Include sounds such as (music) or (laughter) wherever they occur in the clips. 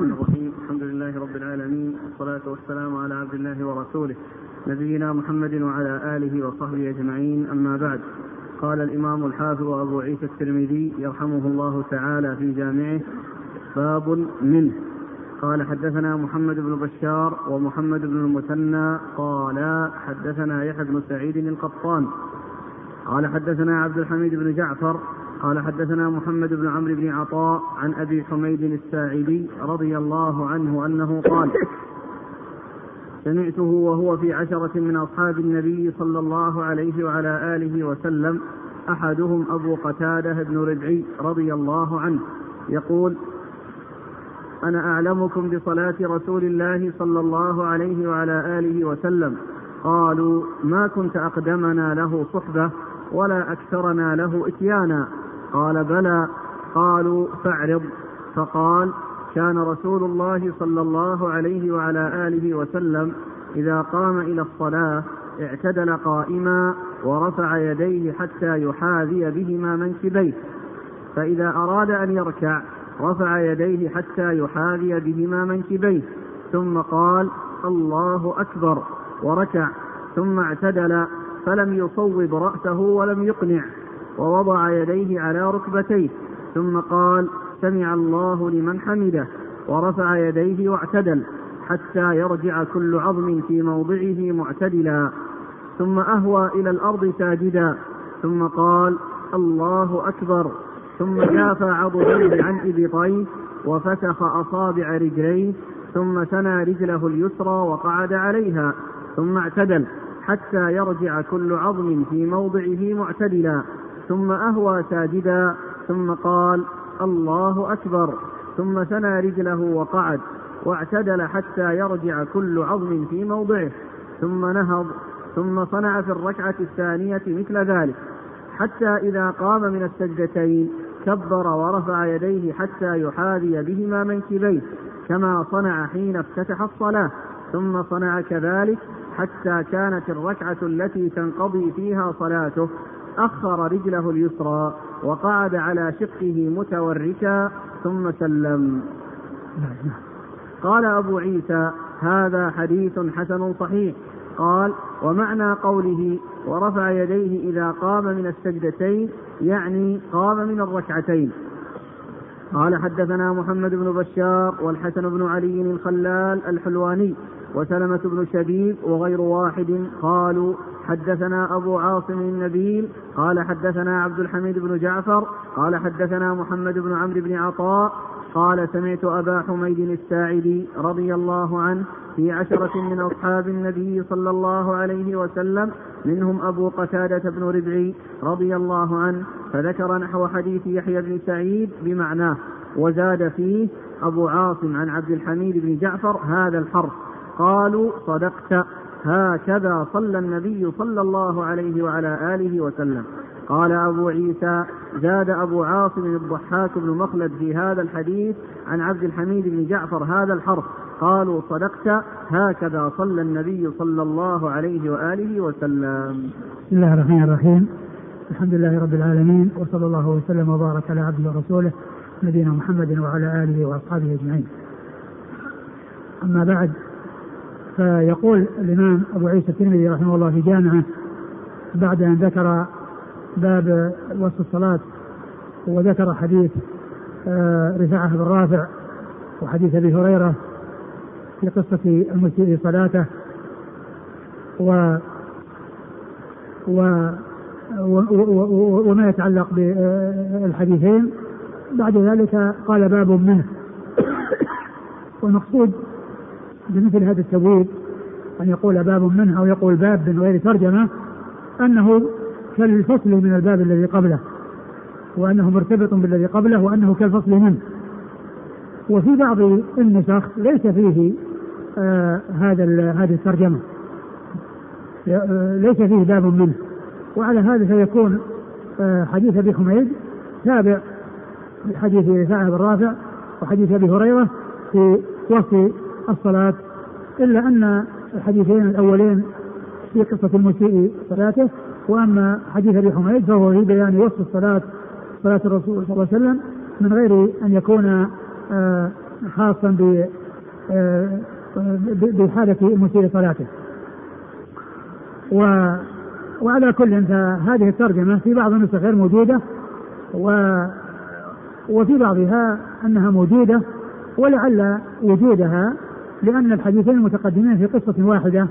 الرحمن الرحيم. الحمد لله رب العالمين. والصلاة والسلام على عبد الله ورسوله نبينا محمد وعلى آله وصحبه أجمعين. أما بعد قال الإمام الحافظ أبو عيسى الترمذي يرحمه الله تعالى في جامعه باب منه. قال حدثنا محمد بن بشار ومحمد بن المثنى. قال حدثنا يحيى بن سعيد القطان. قال حدثنا عبد الحميد بن جعفر قال حدثنا محمد بن عمرو بن عطاء عن أبي حميد الساعدي رضي الله عنه أنه قال سمعته وهو في عشرة من أصحاب النبي صلى الله عليه وعلى آله وسلم أحدهم أبو قتادة بن ربعي رضي الله عنه يقول أنا أعلمكم بصلاة رسول الله صلى الله عليه وعلى آله وسلم. قالوا ما كنت أقدمنا له صحبة ولا أكثرنا له إتيانا. قال بلى. قالوا فاعرض. فقال كان رسول الله صلى الله عليه وعلى آله وسلم إذا قام إلى الصلاة اعتدل قائما ورفع يديه حتى يحاذي بهما منكبيه. فإذا أراد أن يركع رفع يديه حتى يحاذي بهما منكبيه. ثم قال الله أكبر. وركع. ثم اعتدل. فلم يصوب رأسه ولم يقنع. ووضع يديه على ركبتيه ثم قال سمع الله لمن حمده. ورفع يديه واعتدل حتى يرجع كل عظم في موضعه معتدلا. ثم أهوى إلى الأرض ساجدا. ثم قال الله أكبر. ثم جاف عضديه عن إبطيه وفسخ أصابع رجليه ثم ثنى رجله اليسرى وقعد عليها ثم اعتدل حتى يرجع كل عظم في موضعه معتدلا. ثم أهوى ساجدا ثم قال الله أكبر. ثم ثنى رجله وقعد واعتدل حتى يرجع كل عظم في موضعه. ثم نهض ثم صنع في الركعة الثانية مثل ذلك. حتى إذا قام من السجدتين كبر ورفع يديه حتى يحاذي بهما منكبيه كما صنع حين افتتح الصلاة. ثم صنع كذلك حتى كانت الركعة التي تنقضي فيها صلاته. أخر رجله اليسرى وقعد على شقه متوركا ثم سلم. قال أبو عيسى هذا حديث حسن صحيح. قال ومعنى قوله ورفع يديه إذا قام من السجدتين يعني قام من الركعتين. قال حدثنا محمد بن بشار والحسن بن علي الخلال الحلواني. وسلمة بن شبيب وغير واحد قالوا حدثنا أبو عاصم النبيل قال حدثنا عبد الحميد بن جعفر قال حدثنا محمد بن عمرو بن عطاء قال سمعت أبا حميد الساعدي رضي الله عنه في عشرة من أصحاب النبي صلى الله عليه وسلم منهم أبو قتادة بن ربعي رضي الله عنه فذكر نحو حديث يحيى بن سعيد بمعناه وزاد فيه أبو عاصم عن عبد الحميد بن جعفر هذا الحرف. قالوا صدقت. هكذا صلى النبي صلى الله عليه وعلى آله وسلم. قال أبو عيسى زاد أبو عاصم الضحاك بن مخلد في هذا الحديث عن عبد الحميد بن جعفر هذا الحرف. قالوا صدقت. هكذا صلى النبي صلى الله عليه وآله وسلم. بسم الله الرحمن الرحيم. الحمد لله رب العالمين وصلى الله وسلم وبارك على عبده ورسوله نبينا محمد وعلى آله وأصحابه أجمعين. أما بعد فيقول الإمام أبو عيسى الترمذي رحمه الله في جامعه بعد أن ذكر باب وصف الصلاة وذكر حديث آه، رفاعة بن رافع وحديث أبي هريرة في قصة المسيء صلاته و و وما يتعلق بالحديثين. بعد ذلك قال باب منه. والمقصود بمثل هذا التبويب أن يقول باب منه أو يقول باب من غير ترجمة أنه كالفصل من الباب الذي قبله وأنه مرتبط بالذي قبله وأنه كالفصل منه. وفي بعض النسخ ليس فيه آه هذا هذه الترجمة. آه، ليس فيه باب منه. وعلى هذا فيكون آه حديث أبي حميد تابع لحديث رفاعة بن رافع وحديث أبي هريرة في وصف الصلاة إلا أن الحديثين الأولين في قصة المسيء صلاته وأما حديث أبي حميد فهو في بيان وصف الصلاة صلاة الرسول صلى الله عليه وسلم من غير أن يكون آه خاصا ب بحالة مسيء صلاته. و وعلى كل فهذه الترجمة في بعض النسخ غير موجودة و وفي بعضها أنها موجودة ولعل وجودها لأن الحديثين المتقدمين في قصة واحدة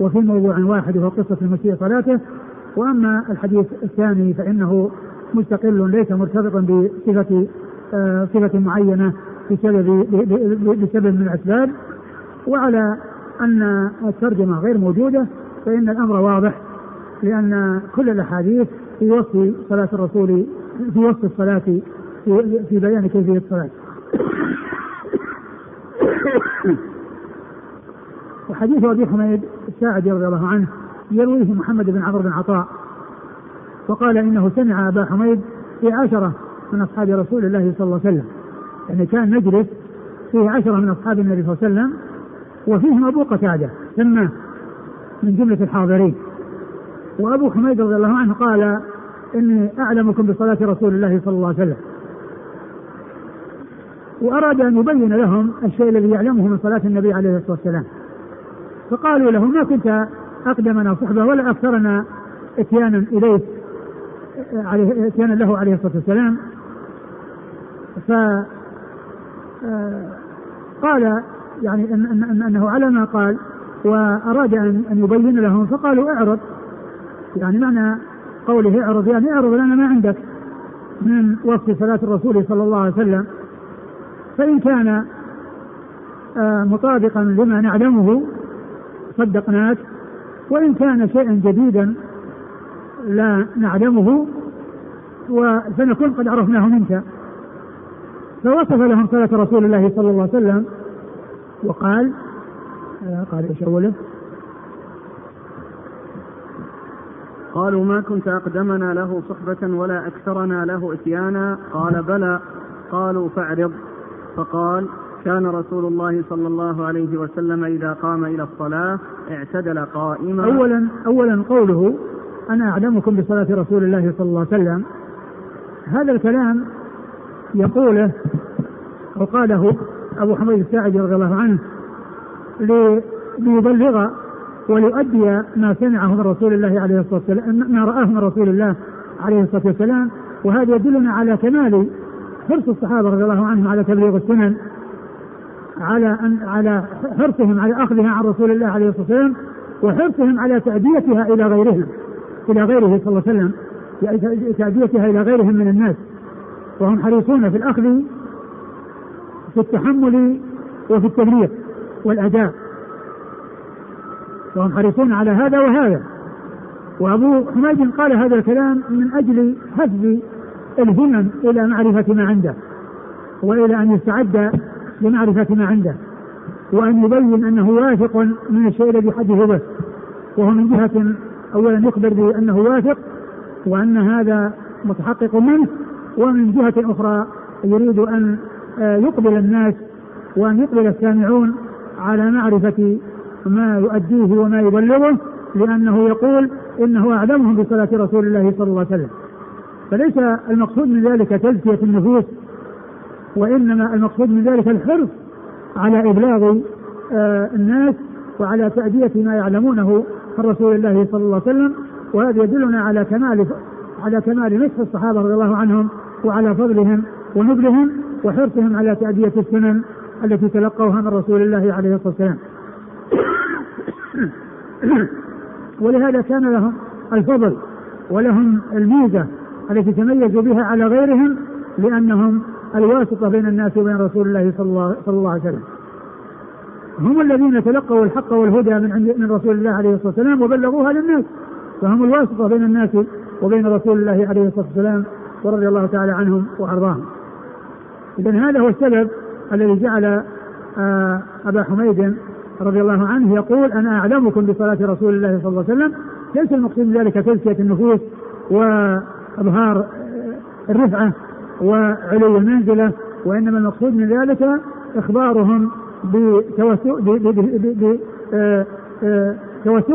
وفي موضوع واحد وهو قصة المسيء صلاته. وأما الحديث الثاني فإنه مستقل ليس مرتبطا بصفة آه، صفة معينة بسبب بسبب من الأسباب. وعلى أن الترجمة غير موجودة فإن الأمر واضح لأن كل الأحاديث في وصف صلاة الرسول في وصف الصلاة في, في بيان كيفية الصلاة. وحديث أبي حميد الساعدي رضي الله عنه يرويه محمد بن عمرو بن عطاء. وقال إنه سمع أبا حميد في عشرة من أصحاب رسول الله صلى الله عليه وسلم. يعني كان مجلس فيه عشرة من أصحاب النبي صلى الله عليه وسلم وفيهم أبو قتادة سماه من جملة الحاضرين. وأبو حميد رضي الله عنه قال إني أعلمكم بصلاة رسول الله صلى الله عليه وسلم. وأراد أن يبين لهم الشيء الذي يعلمه من صلاة النبي عليه الصلاة والسلام. فقالوا له ما كنت أقدمنا صحبة ولا أكثرنا إتيانا إليه عليه إتيانا له عليه الصلاة والسلام. ف قال يعني إن إن أنه على ما قال وأراد أن أن يبين لهم فقالوا اعرض. يعني معنى قوله اعرض يعني اعرض لنا ما عندك من وصف صلاة الرسول صلى الله عليه وسلم. فإن كان آه، مطابقا لما نعلمه صدقناك وإن كان شيئا جديدا لا نعلمه فنكون قد عرفناه منك. فوصف لهم صلاة رسول الله صلى الله عليه وسلم وقال آه، قال إيش اوله؟ قالوا ما كنت أقدمنا له صحبة ولا أكثرنا له إتيانا. قال بلى قالوا فاعرض. فقال كان رسول الله صلى الله عليه وسلم إذا قام إلى الصلاة اعتدل قائما. أولا أولا قوله أنا أعلمكم بصلاة رسول الله صلى الله عليه وسلم. هذا الكلام يقوله أو قاله أبو حميد الساعدي رضي الله عنه ليبلغ وليؤدي ما سمعه من رسول الله عليه الصلاة والسلام ما رآه من رسول الله عليه الصلاة والسلام. وهذا يدلنا على كمال حرص الصحابة رضي الله عنهم على تبليغ السنن. على أن على حرصهم على أخذها عن رسول الله عليه الصلاة والسلام وحرصهم على تأديتها إلى غيرهم إلى غيره صلى الله عليه وسلم. تأديتها إلى غيرهم من الناس. وهم حريصون في الأخذ في التحمل وفي التبليغ والأداء. وهم حريصون على هذا وهذا. وأبو حميد قال هذا الكلام من أجل حفظ الهمم إلى معرفة ما عنده وإلى أن يستعد لمعرفة ما عنده وأن يبين أنه واثق من الشيء الذي حدث به وهو من جهة أولا يخبر بأنه واثق وأن هذا متحقق منه ومن جهة أخرى يريد أن آه، يقبل الناس وأن يقبل السامعون على معرفة ما يؤديه وما يبلغه لأنه يقول إنه أعلمهم بصلاة رسول الله صلى الله عليه وسلم. فليس المقصود من ذلك تزكية النفوس وإنما المقصود من ذلك الحرص على إبلاغ آه الناس وعلى تأدية ما يعلمونه عن رسول الله صلى الله عليه وسلم وهذا يدلنا على كمال على كمال نصح الصحابة رضي الله عنهم وعلى فضلهم ونبلهم وحرصهم على تأدية السنن التي تلقوها من رسول الله عليه الصلاة والسلام. (coughs) ولهذا كان لهم الفضل ولهم الميزة التي تميزوا بها على غيرهم لأنهم الواسطة بين الناس وبين رسول الله صلى الله, عليه وسلم. هم الذين تلقوا الحق والهدى من عند من رسول الله عليه الصلاة والسلام وبلغوها للناس. فهم الواسطة بين الناس وبين رسول الله عليه الصلاة والسلام ورضي الله تعالى عنهم وأرضاهم. اذا هذا هو السبب الذي جعل آه، أبا حميد رضي الله عنه يقول أنا أعلمكم بصلاة رسول الله صلى الله عليه وسلم. ليس المقصود من ذلك تزكية النفوس وإظهار آه، الرفعة وعلو المنزله وإنما المقصود من ذلك إخبارهم بتوثقه آه، آه،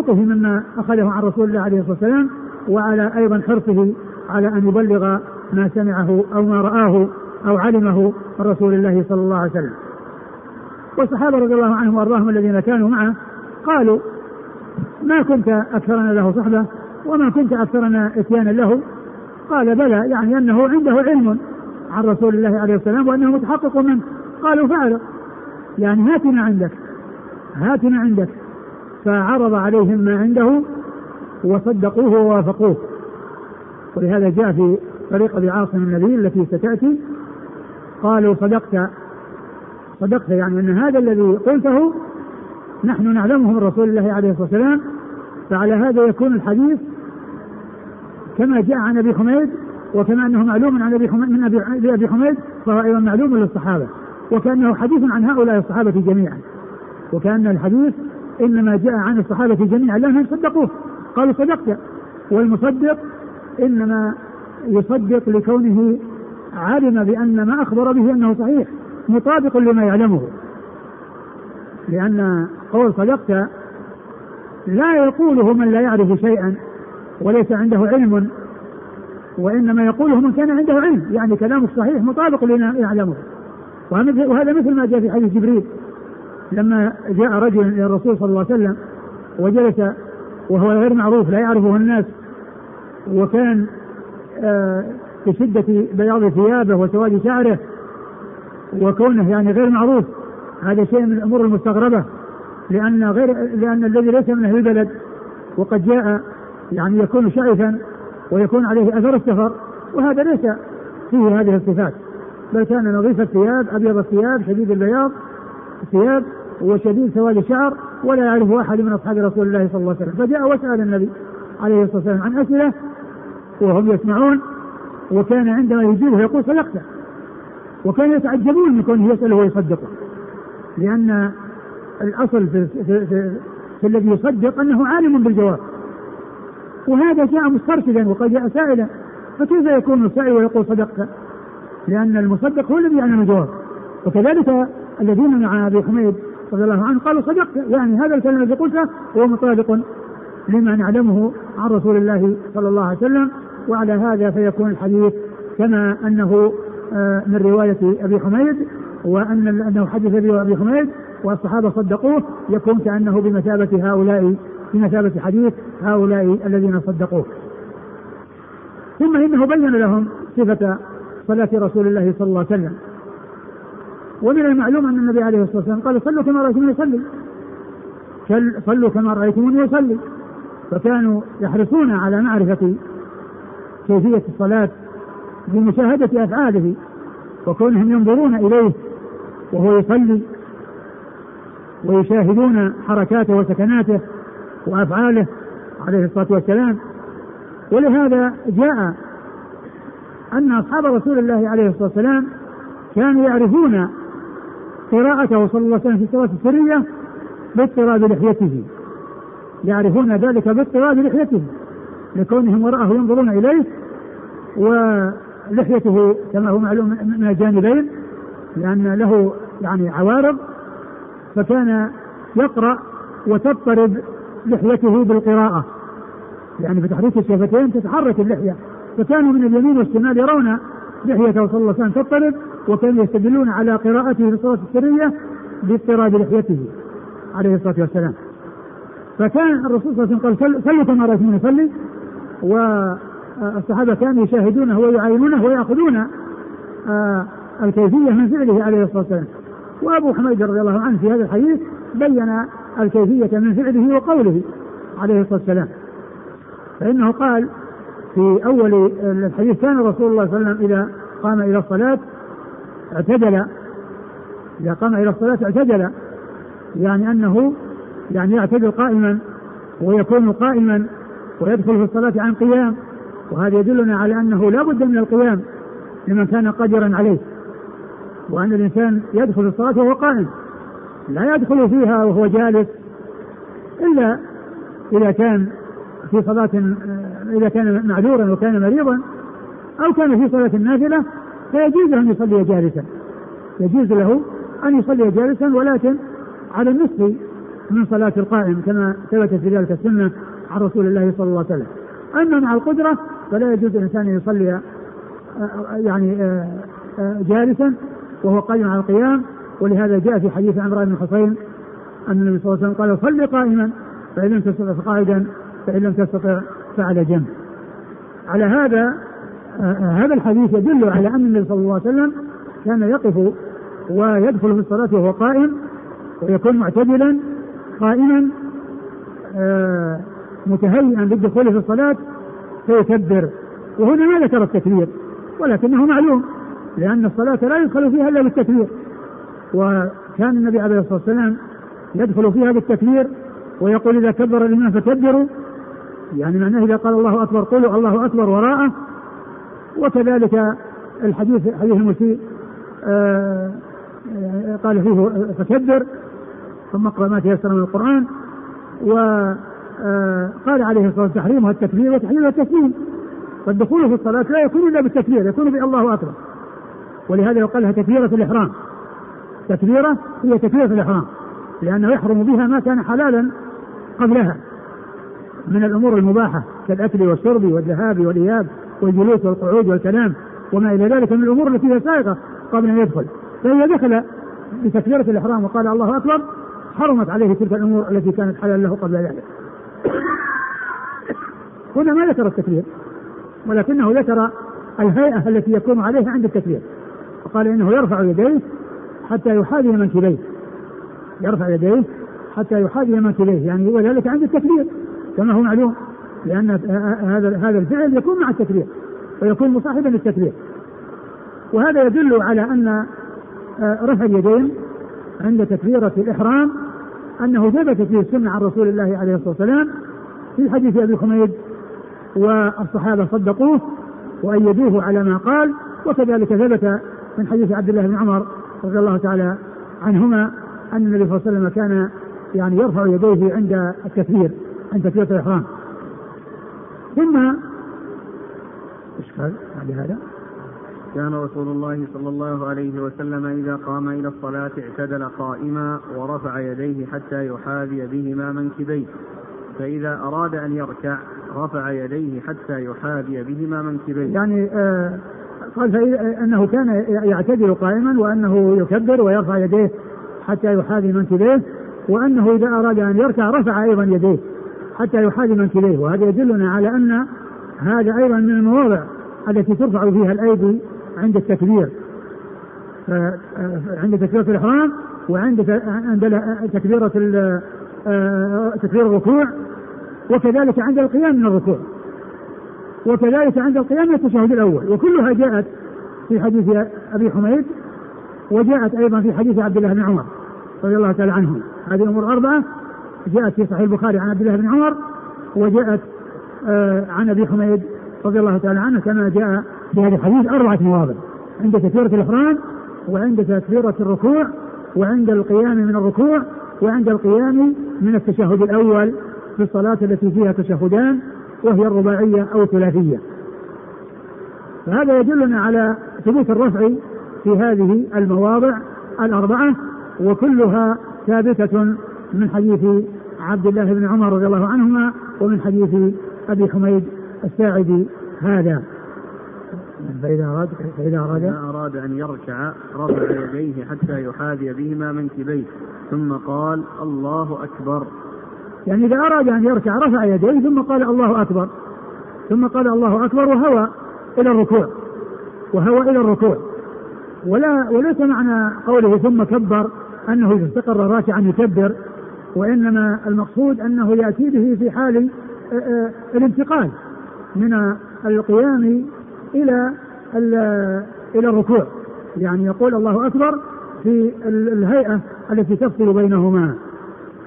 مما أخذه عن رسول الله عليه الصلاة والسلام وعلى أيضا حرصه على أن يبلغ ما سمعه أو ما رآه أو علمه من رسول الله صلى الله عليه وسلم. والصحابة رضي الله عنهم وأرضاهم الذين كانوا معه قالوا ما كنت أكثرنا له صحبة وما كنت أكثرنا إتيانا له قال بلى يعني أنه عنده علم عن رسول الله عليه السلام وأنه متحقق منه. قالوا فعل. يعني هاتنا عندك هاتنا عندك. فعرض عليهم ما عنده وصدقوه ووافقوه. ولهذا جاء في طريقة عاصم النبي التي ستأتي قالوا صدقت صدقت يعني أن هذا الذي قلته نحن نعلمه من رسول الله عليه الصلاة والسلام فعلى هذا يكون الحديث كما جاء عن أبي حميد وكما أنه معلوم عن أبي حميد من ابي أبي حميد فهو أيضا معلوم للصحابة وكأنه حديث عن هؤلاء الصحابة جميعا. وكأن الحديث إنما جاء عن الصحابة جميعا لانهم صدقوه قالوا صدقت. والمصدق إنما يصدق لكونه علم بأن ما أخبر به أنه صحيح مطابق لما يعلمه. لأن قول صدقت لا يقوله من لا يعرف شيئا. وليس عنده علم. وإنما يقوله من كان عنده علم يعني كلامه صحيح مطابق لما يعلمه. وهذا مثل ما جاء في حديث جبريل. لما جاء رجل إلى الرسول صلى الله عليه وسلم وجلس وهو غير معروف لا يعرفه الناس وكان آه بشدة بياض ثيابه وسواد شعره وكونه يعني غير معروف هذا شيء من الأمور المستغربة لأن غير لأن الذي ليس من أهل البلد وقد جاء يعني يكون شائفا ويكون عليه أثر السفر وهذا ليس فيه هذه الصفات بل كان نظيف الثياب أبيض الثياب شديد البياض الثياب وشديد سواد الشعر ولا يعرفه أحد من أصحاب رسول الله صلى الله عليه وسلم. فجاء وسأل النبي عليه الصلاة والسلام عن أسئلة وهم يسمعون وكان عندما يجيبه يقول صدقت وكانوا يتعجبون من كونه يسأله ويصدقه لأن الأصل في, في, في, في الذي يصدق أنه عالم بالجواب. وهذا جاء مسترشدا وقد جاء سائلا فكيف يكون السائل ويقول صدقت؟ لأن المصدق هو الذي يعلم الجواب وكذلك الذين مع أبي حميد رضي الله عنه قالوا صدقت يعني هذا الكلام الذي قلته هو مطابق لما نعلمه عن رسول الله صلى الله عليه وسلم وعلى هذا فيكون الحديث كما أنه آه، من رواية أبي حميد وأن أنه حدث أبي حميد والصحابة صدقوه يكون كأنه بمثابة هؤلاء بمثابه حديث هؤلاء الذين صدقوه. ثم إنه بين لهم صفة صلاة رسول الله صلى الله عليه وسلم. ومن المعلوم أن النبي عليه الصلاة والسلام قال صلوا كما رأيتموني يصلي. صلوا كما رأيتموني يصلي. فكانوا يحرصون على معرفة كيفية الصلاة بمشاهدة أفعاله وكونهم ينظرون إليه وهو يصلي ويشاهدون حركاته وسكناته وأفعاله عليه الصلاة والسلام. ولهذا جاء أن أصحاب رسول الله عليه الصلاة والسلام كانوا يعرفون قراءته صلى الله عليه وسلم في الصلاة السرية باضطراب لحيته. يعرفون ذلك باضطراب لحيته لكونهم وراءه ينظرون إليه ولحيته كما هو معلوم من الجانبين لأن له يعني عوارض فكان يقرأ وتضطرب لحيته بالقراءة. يعني بتحريك الشفتين تتحرك اللحية. فكانوا من اليمين والشمال يرون لحيته صلى الله عليه وسلم تضطرب وكانوا يستدلون على قراءته في الصلاة السرية باضطراب لحيته عليه الصلاة والسلام. فكان الرسول صلى الله عليه وسلم قال صلوا كما رأيتموني يصلي والصحابة كانوا يشاهدونه ويعاينونه ويأخذون آه، الكيفية من فعله عليه الصلاة والسلام. وأبو حميد رضي الله عنه في هذا الحديث بين الكيفية من فعله وقوله عليه الصلاة والسلام. فإنه قال في أول الحديث كان رسول الله صلى الله عليه وسلم إذا قام إلى الصلاة اعتدل. إذا قام إلى الصلاة اعتدل. يعني أنه يعني يعتدل قائما ويكون قائما ويدخل في الصلاة عن قيام. وهذا يدلنا على أنه لا بد من القيام لمن كان قادرا عليه. وأن الإنسان يدخل الصلاة وهو قائم. لا يدخل فيها وهو جالس إلا إذا كان في صلاة إذا كان معذورا وكان مريضا أو كان في صلاة النافلة فيجوز أن يصلي جالسا. يجوز له أن يصلي جالسا ولكن على النصف من صلاة القائم كما ثبت في ذلك السنة عن رسول الله صلى الله عليه وسلم. أما مع القدرة فلا يجوز الإنسان أن يصلي يعني آه، آه، جالسا وهو قائم على القيام ولهذا جاء في حديث عمران بن حصين أن النبي صلى الله عليه وسلم قال صل قائما فإن لم تستطع فقاعدا فإن لم تستطع فعلى جنب. على هذا آه هذا الحديث يدل على أن النبي صلى الله عليه وسلم كان يقف ويدخل في الصلاة وهو قائم ويكون معتدلا قائما آه متهيئا للدخول في الصلاة فيكبر. وهنا ما ذكر التكبير ولكنه معلوم لأن الصلاة لا يدخل فيها إلا بالتكبير. وكان النبي عليه الصلاة والسلام يدخل فيها بالتكبير ويقول إذا كبر الإمام فكبروا. يعني معناه إذا قال الله أكبر قولوا الله أكبر وراءه. وكذلك الحديث حديث المسيء آه قال فيه فكبر. ثم اقرأ ما تيسر من القرآن. وقال عليه الصلاة والسلام تحريمها التكبير وتحريمها التسليم. فالدخول في الصلاة لا يكون إلا بالتكبير يكون بالله أكبر. ولهذا يقال لها تكبيرة الإحرام. تكبيرة هي تكبيرة الإحرام لأنه يحرم بها ما كان حلالا قبلها من الأمور المباحة كالأكل والشرب والذهاب والإياب والجلوس والقعود والكلام وما إلى ذلك من الأمور التي هي سائغة قبل أن يدخل. فإذا دخل بتكبيرة الإحرام وقال الله أكبر حرمت عليه تلك الأمور التي كانت حلالا له قبل ذلك. هنا ما ذكر التكبير ولكنه ذكر الهيئة التي يكون عليها عند التكبير. وقال إنه يرفع يديه حتى يحاذي منكبيه يرفع يديه حتى يحاذي منكبيه يعني وذلك عند التكبير كما هو معلوم لأن هذا هذا الفعل يكون مع التكبير ويكون مصاحبا للتكبير. وهذا يدل على أن رفع اليدين عند تكبيرة الإحرام أنه ثبتت فيه السنة عن رسول الله عليه الصلاة والسلام في حديث أبي حميد والصحابة صدقوه وأيدوه على ما قال وكذلك ثبت من حديث عبد الله بن عمر رضي الله تعالى عنهما أن النبي صلى الله عليه وسلم كان يعني يرفع يديه عند التكبير عند تكبيرة الإحرام. ثم إيش قال بعد هذا؟ كان رسول الله صلى الله عليه وسلم إذا قام إلى الصلاة اعتدل قائما ورفع يديه حتى يحاذي بهما منكبيه. فإذا أراد أن يركع رفع يديه حتى يحاذي بهما منكبيه. يعني آه قال أنه كان يعتدل قائما وأنه يكبر ويرفع يديه حتى يحاذي منكبيه وأنه إذا أراد أن يركع رفع أيضا يديه حتى يحاذي منكبيه وهذا يدلنا على أن هذا أيضا من المواضع التي ترفع فيها الأيدي عند التكبير. عند تكبيرة الإحرام وعند عند تكبيرة تكبير الركوع وكذلك عند القيام من الركوع. وكذلك عند القيام التشهد الأول. وكلها جاءت في حديث أبي حميد وجاءت أيضا في حديث عبد الله بن عمر رضي الله تعالى عنهم هذه الأمور أربعة. جاءت في صحيح البخاري عن عبد الله بن عمر وجاءت عن أبي حميد رضي الله تعالى عنه كما جاء في هذا الحديث أربعة مواضع. عند تكبيرة الإحرام وعند تكبيرة الركوع وعند القيام من الركوع وعند القيام من التشهد الأول. في الصلاة التي فيها تشهدان وهي الرباعية أو الثلاثية. فهذا يدلنا على ثبوت الرفع في هذه المواضع الأربعة وكلها ثابتة من حديث عبد الله بن عمر رضي الله عنهما ومن حديث أبي حميد الساعدي هذا. فإذا أراد فإذا أراد إذا أراد أن يركع رفع يديه حتى يحاذي بهما منكبيه ثم قال الله أكبر. يعني إذا أراد أن يركع رفع يديه ثم قال الله أكبر ثم قال الله أكبر وهوى إلى الركوع وهوى إلى الركوع. ولا وليس معنى قوله ثم كبر أنه إذا استقر راكعا يكبر وإنما المقصود أنه يأتي به في حال الانتقال من القيام إلى إلى الركوع. يعني يقول الله أكبر في الهيئة التي تفصل بينهما.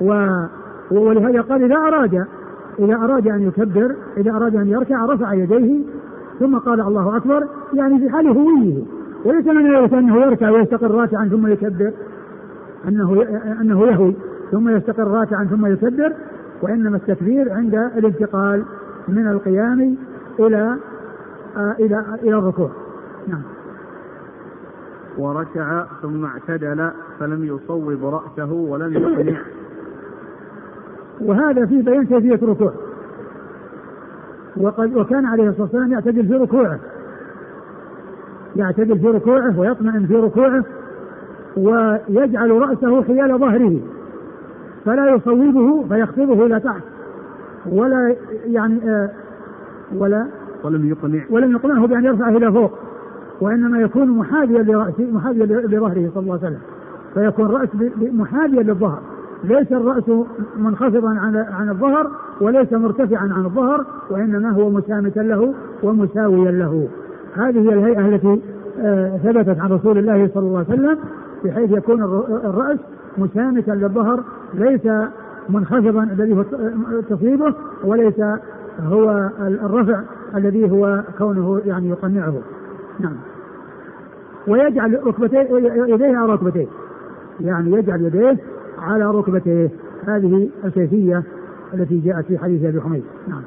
و ولهذا قال إذا أراد إذا أراد أن يكبر إذا أراد أن يركع رفع يديه ثم قال الله أكبر يعني في حال هويه. وليس من أنه يركع ويستقر راكعا ثم يكبر أنه أنه يهوي ثم يستقر راكعا ثم يكبر وإنما التكبير عند الانتقال من القيام إلى آه إلى إلى الركوع. نعم. وركع ثم اعتدل فلم يصوب رأسه ولم يقنع. وهذا في بيان كيفية الركوع وقد وكان عليه الصلاة والسلام يعتدل في ركوعه. يعتدل في ركوعه ويطمئن في ركوعه ويجعل رأسه حيال ظهره. فلا يصوبه فيخفضه إلى تحت. ولا يعني آه ولا ولم يقنع. ولم يقنعه بأن يرفعه إلى فوق. وإنما يكون محاذيا لرأسه محاذيا لظهره صلى الله عليه وسلم. فيكون الرأس محاذيا للظهر. ليس الرأس منخفضا عن عن الظهر وليس مرتفعا عن الظهر وإنما هو مسامتا له ومساويا له. هذه هي الهيئة التي آه، ثبتت عن رسول الله صلى الله عليه وسلم بحيث يكون الرأس مسامتا للظهر ليس منخفضا الذي هو تصيبه وليس هو الرفع الذي هو كونه يعني يقنعه. نعم. ويجعل ركبتيه يديه على ركبتيه. يعني يجعل يديه على ركبتيه هذه الكيفية التي جاءت في حديث أبي حميد. نعم.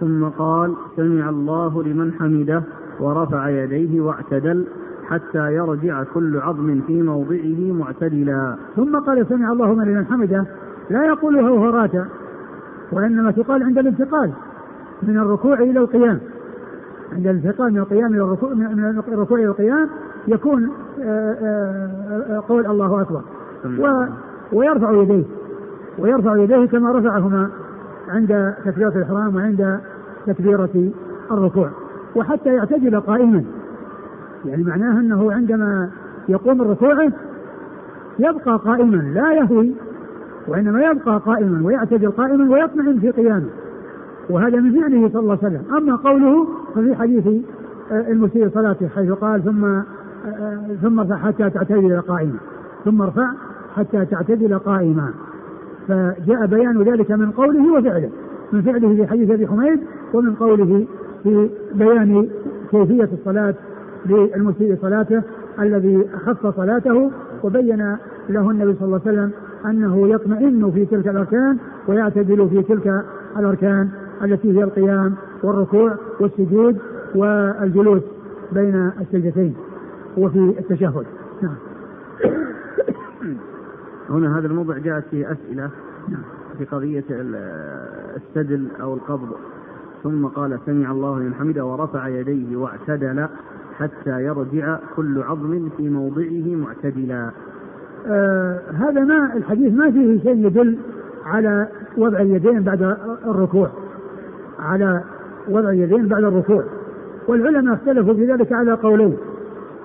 ثم قال سمع الله لمن حمده ورفع يديه واعتدل حتى يرجع كل عظم في موضعه معتدلا. ثم قال سمع الله لمن حمده. لا يقولها وهو راكع وإنما تقال عند الانتقال من الركوع إلى القيام. عند الانتقال من القيام إلى الركوع من الركوع إلى القيام يكون آه، آه، آه، قول الله أكبر. و ويرفع يديه. ويرفع يديه كما رفعهما عند تكبيرة الإحرام وعند تكبيرة الركوع. وحتى يعتدل قائما. يعني معناه أنه عندما يقوم من ركوعه يبقى قائما لا يهوي وإنما يبقى قائما ويعتدل قائما ويطمئن في قيامه. وهذا من فعله صلى الله عليه وسلم. أما قوله ففي حديث آه، المسيء صلاته حيث قال ثم آه، آه، ثم ارفع حتى تعتدل قائما. ثم ارفع حتى تعتدل قائما. فجاء بيان ذلك من قوله وفعله. من فعله في حديث أبي حميد ومن قوله في بيان كيفية الصلاة للمسيء صلاته الذي أخف صلاته وبين له النبي صلى الله عليه وسلم أنه يطمئن في تلك الأركان ويعتدل في تلك الأركان التي هي القيام والركوع والسجود والجلوس بين السجدتين وفي التشهد. نعم. هنا هذا الموضع جاءت فيه أسئلة. في قضية السدل أو القبض. ثم قال سمع الله لمن حمده ورفع يديه واعتدل حتى يرجع كل عظم في موضعه معتدلا. آه هذا ما الحديث ما فيه شيء يدل على وضع اليدين بعد الركوع. على وضع اليدين بعد الركوع. والعلماء اختلفوا في ذلك على قولين.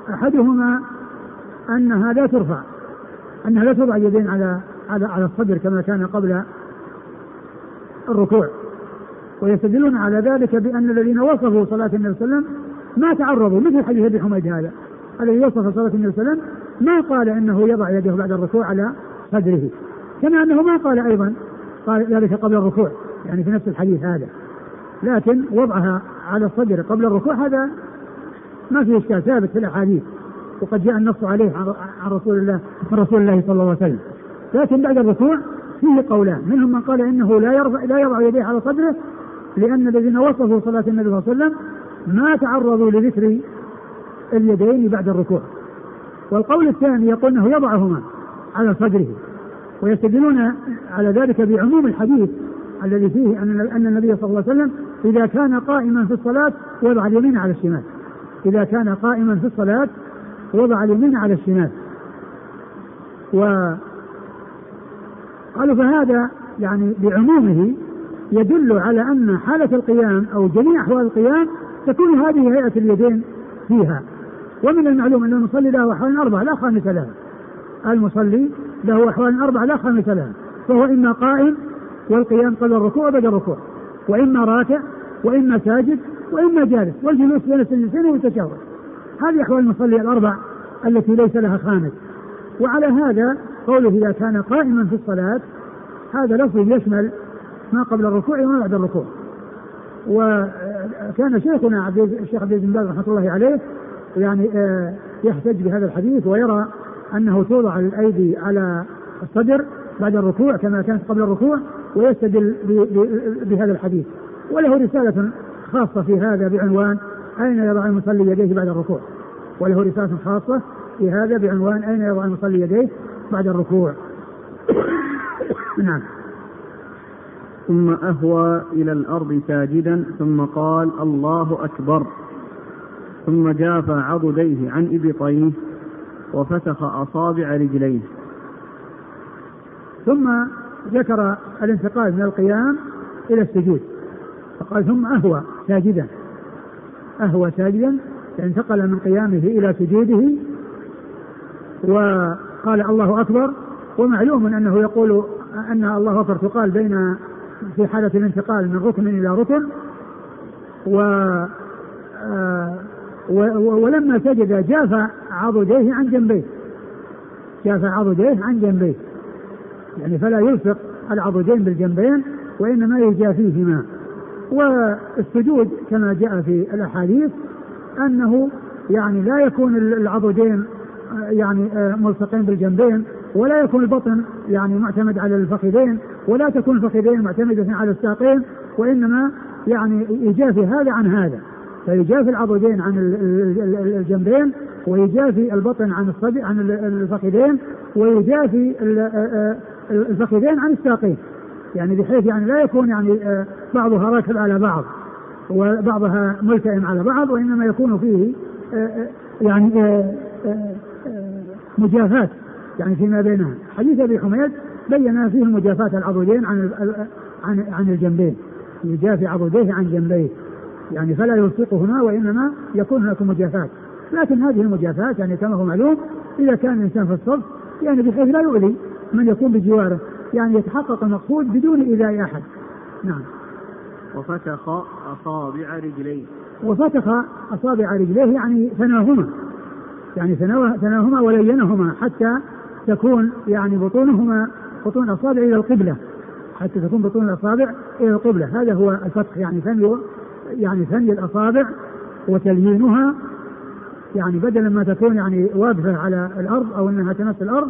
أحدهما انها لا ترفع. أنها لا توضع اليدين على على على الصدر كما كان قبل الركوع. ويستدلون على ذلك بأن الذين وصفوا صلاة النبي صلى الله عليه وسلم ما تعرضوا مثل حديث أبي حميد هذا الذي وصف صلاة النبي صلى الله عليه وسلم ما قال إنه يضع يده بعد الركوع على صدره كما أنه ما قال أيضا قال ذلك قبل الركوع يعني في نفس الحديث هذا. لكن وضعها على الصدر قبل الركوع هذا ما في إشكال ثابت في الأحاديث. وقد جاء النص عليه عن رسول الله من رسول الله صلى الله عليه وسلم. لكن بعد الركوع فيه قولان. منهم من قال إنه لا يرفع لا يضع يديه على صدره لأن الذين وصفوا صلاة النبي صلى الله عليه وسلم ما تعرضوا لذكر اليدين بعد الركوع. والقول الثاني يقول إنه يضعهما على صدره ويستدلون على ذلك بعموم الحديث الذي فيه أن أن النبي صلى الله عليه وسلم إذا كان قائما في الصلاة وضع اليمين على الشمال. إذا كان قائما في الصلاة وضع اليمين على الشمال و قالوا فهذا يعني بعمومه يدل على أن حالة القيام أو جميع أحوال القيام تكون هذه هيئة اليدين فيها. ومن المعلوم أن المصلي له أحوال أربعة لا خامس لها المصلي له أحوال أربعة لا خامس لها فهو إما قائم والقيام قبل الركوع وبعد الركوع. وإما راكع وإما ساجد وإما جالس. والجلوس بين السجدتين والتشهد هذه أحوال المصلي الأربع التي ليس لها خامس وعلى هذا قوله إذا كان قائما في الصلاة هذا لفظ يشمل ما قبل الركوع وما بعد الركوع. وكان شيخنا عبد الشيخ عبد بن باز رحمة الله عليه يعني آه، يحتج بهذا الحديث ويرى أنه توضع الأيدي على الصدر بعد الركوع كما كانت قبل الركوع ويستدل بهذا الحديث. وله رسالة خاصة في هذا بعنوان أين يضع المصلي يديه بعد الركوع؟ وله رسالة خاصة في هذا بعنوان أين يضع المصلي يديه بعد الركوع؟ (coughs) نعم. ثم أهوى إلى الأرض ساجدا ثم قال الله أكبر. ثم جاف عضديه عن إبطيه وفتخ أصابع رجليه. ثم ذكر الانتقال من القيام إلى السجود. فقال ثم أهوى ساجدا. أهوى ساجدا انتقل من قيامه إلى سجوده وقال الله أكبر ومعلوم أنه يقول أن الله أكبر تقال بين في حالة الانتقال من ركن إلى ركن و آه، ولما سجد جاف عضديه عن جنبيه. جاف عضديه عن جنبيه. يعني فلا يلصق العضدين بالجنبين وإنما يجافيهما. والسجود كما جاء في الأحاديث أنه يعني لا يكون العضدين يعني آه، ملصقين بالجنبين ولا يكون البطن يعني معتمد على الفخذين ولا تكون الفخذين معتمدة على الساقين وإنما يعني يجافي هذا عن هذا. فيجافي العضدين عن الجنبين ويجافي البطن عن الصدر عن الفخذين ويجافي الفخذين عن الساقين. يعني بحيث يعني لا يكون يعني بعضها راكب على بعض وبعضها ملتئم على بعض وإنما يكون فيه يعني مجافاة يعني فيما بينها. حديث أبي حميد بين فيه مجافاة العضدين عن عن عن الجنبين. يجافي عضديه عن جنبيه. يعني فلا يلصقهما وإنما يكون هناك مجافاة لكن هذه المجافاة يعني كما هو معلوم إذا كان الإنسان في الصف يعني بحيث لا يؤذي من يكون بجواره. يعني يتحقق المقصود بدون ايذاء أحد. نعم. وفتخ أصابع رجليه. وفتخ أصابع رجليه يعني ثناهما. يعني ثناهما ولينهما حتى تكون يعني بطونهما بطون الأصابع إلى القبلة. حتى تكون بطون الأصابع إلى القبلة. هذا هو الفتح يعني ثني يعني ثني الأصابع وتليينها. يعني بدلا ما تكون يعني واقفه على الأرض أو أنها تمس الأرض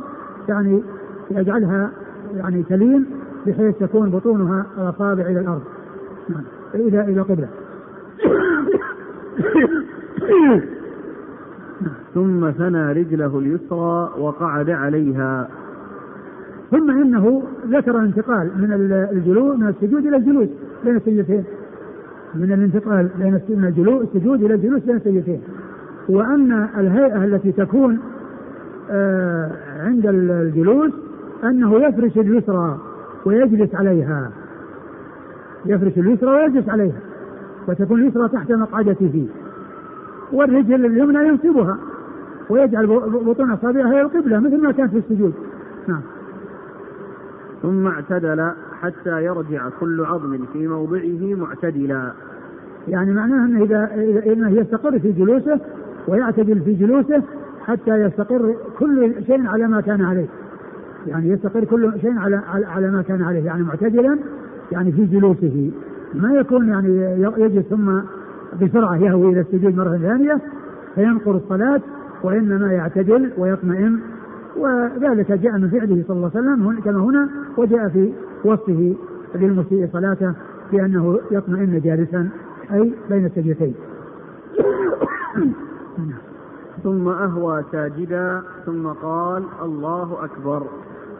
يعني يجعلها يعني تلين بحيث تكون بطونها الاصابع إلى الأرض. نعم إلى إلى القبله ثم ثنى رجله اليسرى وقعد عليها. ثم إنه ذكر الانتقال من الجلوس من السجود إلى الجلوس بين السجدتين. من الانتقال بين من الجلوس السجود إلى الجلوس بين السجدتين. وأن الهيئة التي تكون آه عند الجلوس أنه يفرش اليسرى ويجلس عليها. يفرش اليسرى ويجلس عليها. وتكون اليسرى تحت مقعدته. والرجل اليمنى ينصبها ويجعل بطون أصابعها هي القبلة مثل ما كان في السجود. نعم. ثم اعتدل حتى يرجع كل عظم في موضعه معتدلا. يعني معناه أنه اذا انه يستقر في جلوسه ويعتدل في جلوسه حتى يستقر كل شيء على ما كان عليه. يعني يستقر كل شيء على على ما كان عليه يعني معتدلا يعني في جلوسه. ما يكون يعني يجلس ثم بسرعة يهوي إلى السجود مرة ثانية فينقر الصلاة وإنما يعتدل ويطمئن. وذلك جاء من فعله صلى الله عليه وسلم كما هنا وجاء في وصفه للمسيء صلاته بأنه يطمئن جالسا أي بين السجدتين. ثم أهوى ساجدا ثم قال الله أكبر.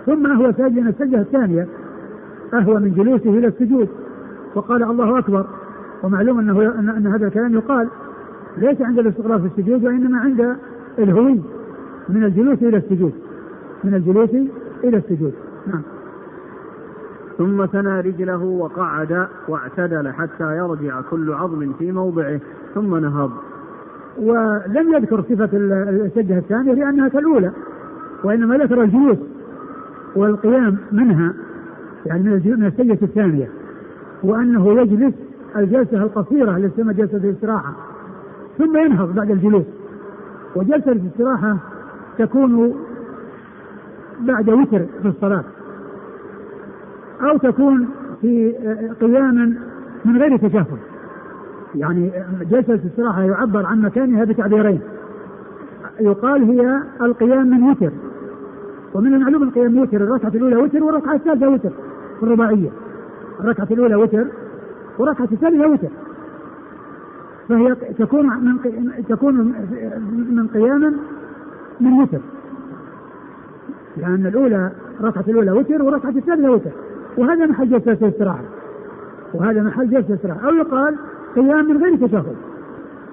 ثم أهوى ساجدا السجدة الثانية. أهوى من جلوسه إلى السجود. وقال الله أكبر. ومعلوم أنه أن, هذا الكلام يقال. ليس عند الاستقرار في السجود وإنما عند الهوي. من الجلوس إلى السجود. من الجلوس إلى السجود. نعم. ثم ثنى رجله وقعد واعتدل حتى يرجع كل عظم في موضعه ثم نهض. ولم يذكر صفة السجدة الثانية لأنها كالأولى وإنما ذكر الجلوس. والقيام منها يعني من السجدة الثانية وأنه يجلس الجلسة القصيرة التي تسمى جلسة الاستراحة ثم ينهض بعد الجلوس. وجلسة الاستراحة تكون بعد وتر في الصلاة أو تكون في قياما من غير تشهد يعني جلسة الاستراحة يعبر عن مكانها بتعبيرين. يقال هي القيام من وتر. ومن المعلوم القيام وتر الركعة الأولى وتر والركعة الثالثة وتر في الرباعية. الركعة الأولى وتر والركعة الثانية وتر. فهي تكون من تكون من قيام من وتر. لأن الأولى الركعة الأولى وتر والركعة الثانية وتر. وهذا محل جلسة الاستراحة. وهذا محل جلسة الاستراحة. أو يقال قيام من غير تشهد.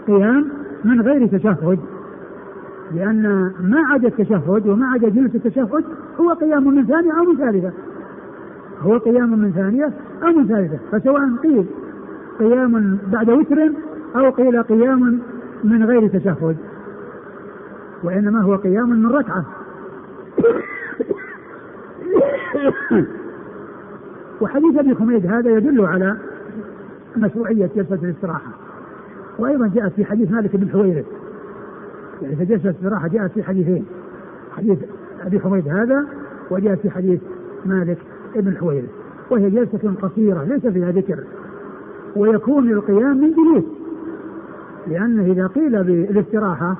قيام من غير تشهد. لأن ما عدا التشهد وما عدا جلسة التشهد هو قيام من ثانية أو من ثالثة. هو قيام من ثانية أو من ثالثة. فسواء قيل قيام بعد وتر أو قيل قيام من غير تشهد. وإنما هو قيام من ركعة. (coughs) وحديث أبي حميد هذا يدل على مشروعية جلسة الاستراحة. وأيضا جاءت في حديث مالك بن حويرث. يعني في جلسة الاستراحة جاءت في حديثين. حديث أبي حميد هذا وجاءت في حديث مالك بن حويرث. وهي جلسة قصيرة ليس فيها ذكر. ويكون القيام من جلوس. لأنه إذا قيل بالاستراحة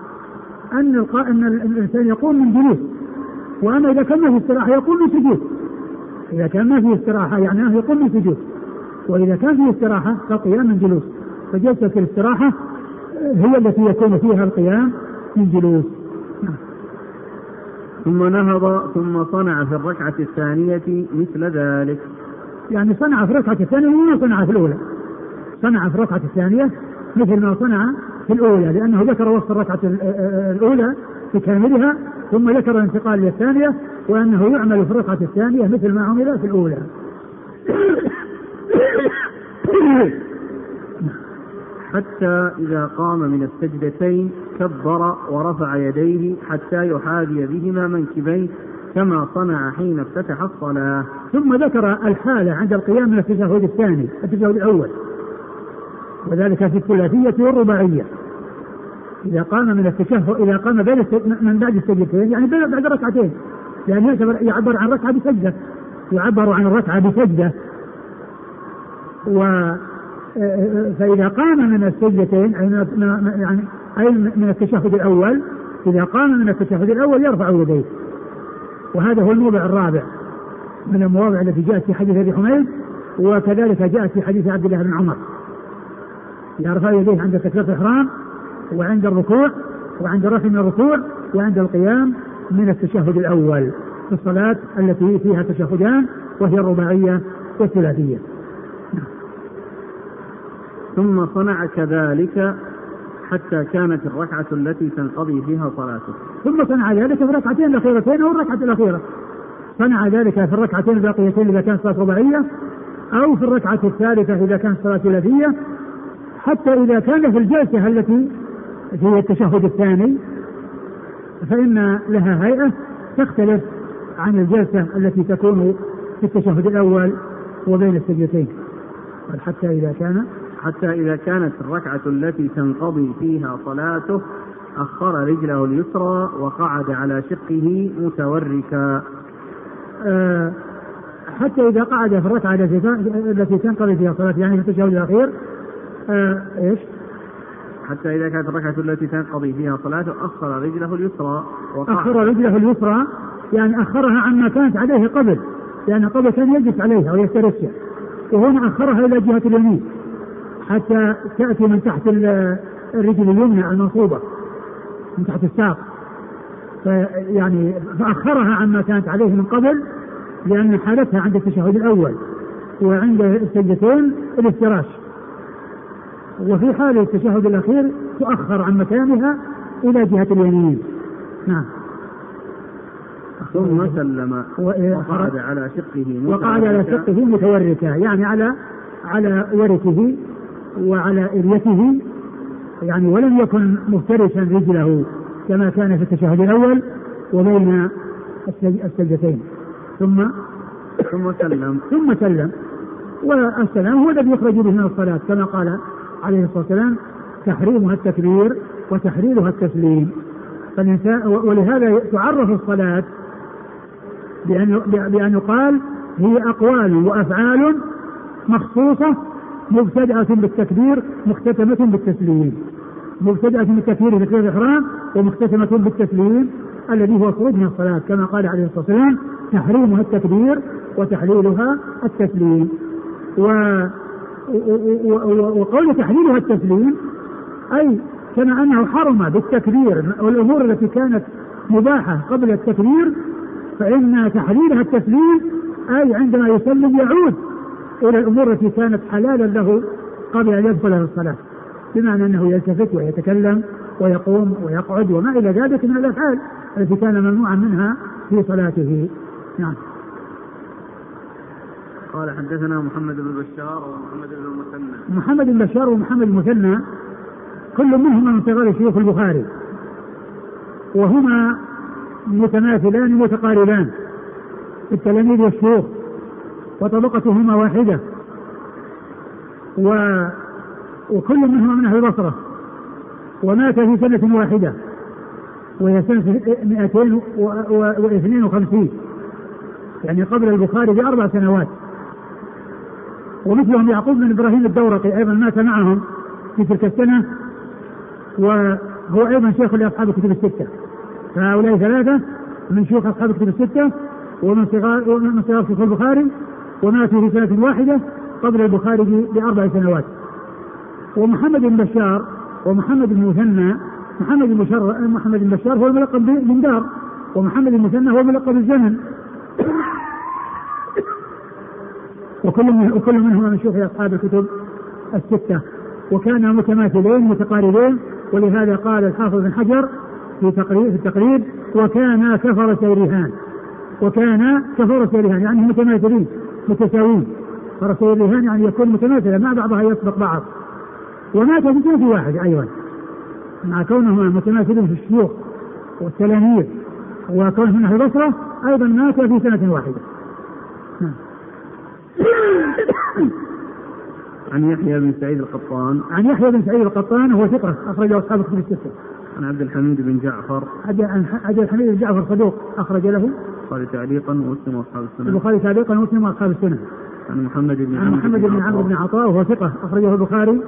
أن القا... أن الإنسان يقوم من جلوس. وأما إذا كان في استراحة يقوم من سجود. إذا كان ما في استراحة يعني أنه يقوم من سجود. وإذا كان في استراحة فالقيام من جلوس. فجلسة الاستراحة هي التي يكون فيها القيام. من جلوس. ثم نهض ثم صنع في الركعة الثانية مثل ذلك. يعني صنع في الركعة الثانية وما صنع في الأولى. صنع في الركعة الثانية مثل ما صنع في الأولى لأنه ذكر وصف الركعة الأولى بكاملها ثم ذكر الانتقال إلى الثانية وأنه يعمل في الركعة الثانية مثل ما عمل في الأولى. حتى إذا قام من السجدتين كبر ورفع يديه حتى يحاذي بهما منكبيه كما صنع حين افتتح الصلاة. ثم ذكر الحالة عند القيام من التشهد الثاني التشهد الأول. وذلك في الثلاثية والرباعية. إذا قام من التشهد إذا قام بين من بعد السجدتين يعني بعد ركعتين. لأن يعتبر يعبر عن ركعة بسجدة. يعبر عن الركعة بسجدة. و فإذا قام من السجدتين أي من يعني من التشهد الأول إذا قام من التشهد الأول يرفع يديه. وهذا هو الموضع الرابع من المواضع التي جاءت في حديث أبي حميد وكذلك جاءت في حديث عبد الله بن عمر. يرفع يديه عند تكبيرة الإحرام وعند الركوع وعند الرفع من الركوع وعند القيام من التشهد الأول. في الصلاة التي فيها تشهدان وهي الرباعية والثلاثية. ثم صنع كذلك حتى كانت الركعة التي تنقضي فيها صلاته. ثم صنع ذلك في الركعتين الأخيرتين أو الركعة الأخيرة. صنع ذلك في الركعتين الباقيتين إذا كانت صلاة رباعية أو في الركعة الثالثة إذا كانت صلاة ثلاثية حتى إذا كان في الجلسة التي في التشهد الثاني فإن لها هيئة تختلف عن الجلسة التي تكون في التشهد الأول وبين السجدتين. حتى إذا كان حتى إذا كانت الركعة التي تنقضي فيها صلاته أخر رجله اليسرى وقعد على شقه متوركا. أه حتى إذا قعد في الركعة التي تنقضي فيها صلاته يعني في التشهد الأخير أه إيش؟ حتى إذا كانت الركعة التي تنقضي فيها صلاته أخر رجله اليسرى وقعد. أخر رجله اليسرى يعني أخرها عما كانت عليه قبل لأن قبل كان يجلس عليها ويفترسها وهنا أخرها إلى جهة اليمين. حتى تأتي من تحت الرجل اليمنى المنصوبة من تحت الساق. يعني فأخرها عما كانت عليه من قبل لأن حالتها عند التشهد الأول وعند السجدتين الافتراش. وفي حال التشهد الأخير تؤخر عن مكانها إلى جهة اليمين. نعم. ثم سلم وقعد على شقه وقعد على شقه متوركا يعني على على وركه. وعلى إليته يعني ولم يكن مفترشا رجله كما كان في التشهد الأول وبين السجدتين. ثم ثم سلم. ثم سلم. والسلام هو الذي يخرج به من الصلاة كما قال عليه الصلاة والسلام تحريمها التكبير وتحريرها التسليم. فالإنسان ولهذا تعرف الصلاة بأن بأن يقال هي أقوال وأفعال مخصوصة مبتدأة بالتكبير مختتمة بالتسليم. مبتدأة بالتكبير في الإحرام ومختتمة بالتسليم الذي هو خروج من الصلاة كما قال عليه الصلاة والسلام تحريمها التكبير وتحليلها التسليم. و وقول تحليلها التسليم أي كما أنه حرم بالتكبير والأمور التي كانت مباحة قبل التكبير فإن تحليلها التسليم أي عندما يسلم يعود إلى الأمور التي كانت حلالا له قبل أن يدخل الصلاة. بمعنى أنه يلتفت ويتكلم ويقوم ويقعد وما إلى ذلك من الأفعال التي كان ممنوعا منها في صلاته. نعم. قال حدثنا محمد بن بشار ومحمد بن المثنى. محمد بن بشار ومحمد المثنى كل منهما من صغار شيوخ البخاري. وهما متماثلان متقاربان التلاميذ والشيوخ. وطبقتهما واحدة و وكل منهما من أهل البصرة ومات في سنة واحدة. وهي سنة 252 يعني قبل البخاري بأربع سنوات. ومثلهم يعقوب بن إبراهيم الدورقي أيضا مات معهم في تلك السنة. وهو أيضا شيخ لأصحاب الكتب الستة. فهؤلاء ثلاثة من شيوخ أصحاب الكتب الستة. ومن صغار ومن صغار شيوخ البخاري. وماتوا في سنة واحدة قبل البخاري بأربع سنوات. ومحمد بن بشار ومحمد بن مثنى محمد بن بشار محمد بن بشار هو الملقب بن دار ومحمد بن مثنى هو الملقب بالزمن وكل من وكل منهما من شيوخ أصحاب الكتب الستة. وكانا متماثلين متقاربين ولهذا قال الحافظ بن حجر في تقريب في التقريب وكانا كفر سيرهان. وكان كفر سيرهان يعني متماثلين. متساويين. فرس سيرهان يعني يكون متماثلا مع بعضها يسبق بعض. ومات في سنة واحدة أيضا. مع كونهما متماثلين في الشيوخ والتلاميذ وكونهم من أهل البصرة أيضا مات في سنة واحدة. نعم. عن يحيى بن سعيد القطان. عن يحيى بن سعيد القطان هو ثقة أخرجه أصحاب الكتب الستة. عن عبد الحميد بن جعفر. عبد الحميد بن جعفر صدوق أخرج له. البخاري تعليقا ومسلم وأصحاب السنة. البخاري تعليقا ومسلم وأصحاب السنة. عن محمد بن عن محمد بن عمرو بن عطاء وهو ثقة أخرجه البخاري.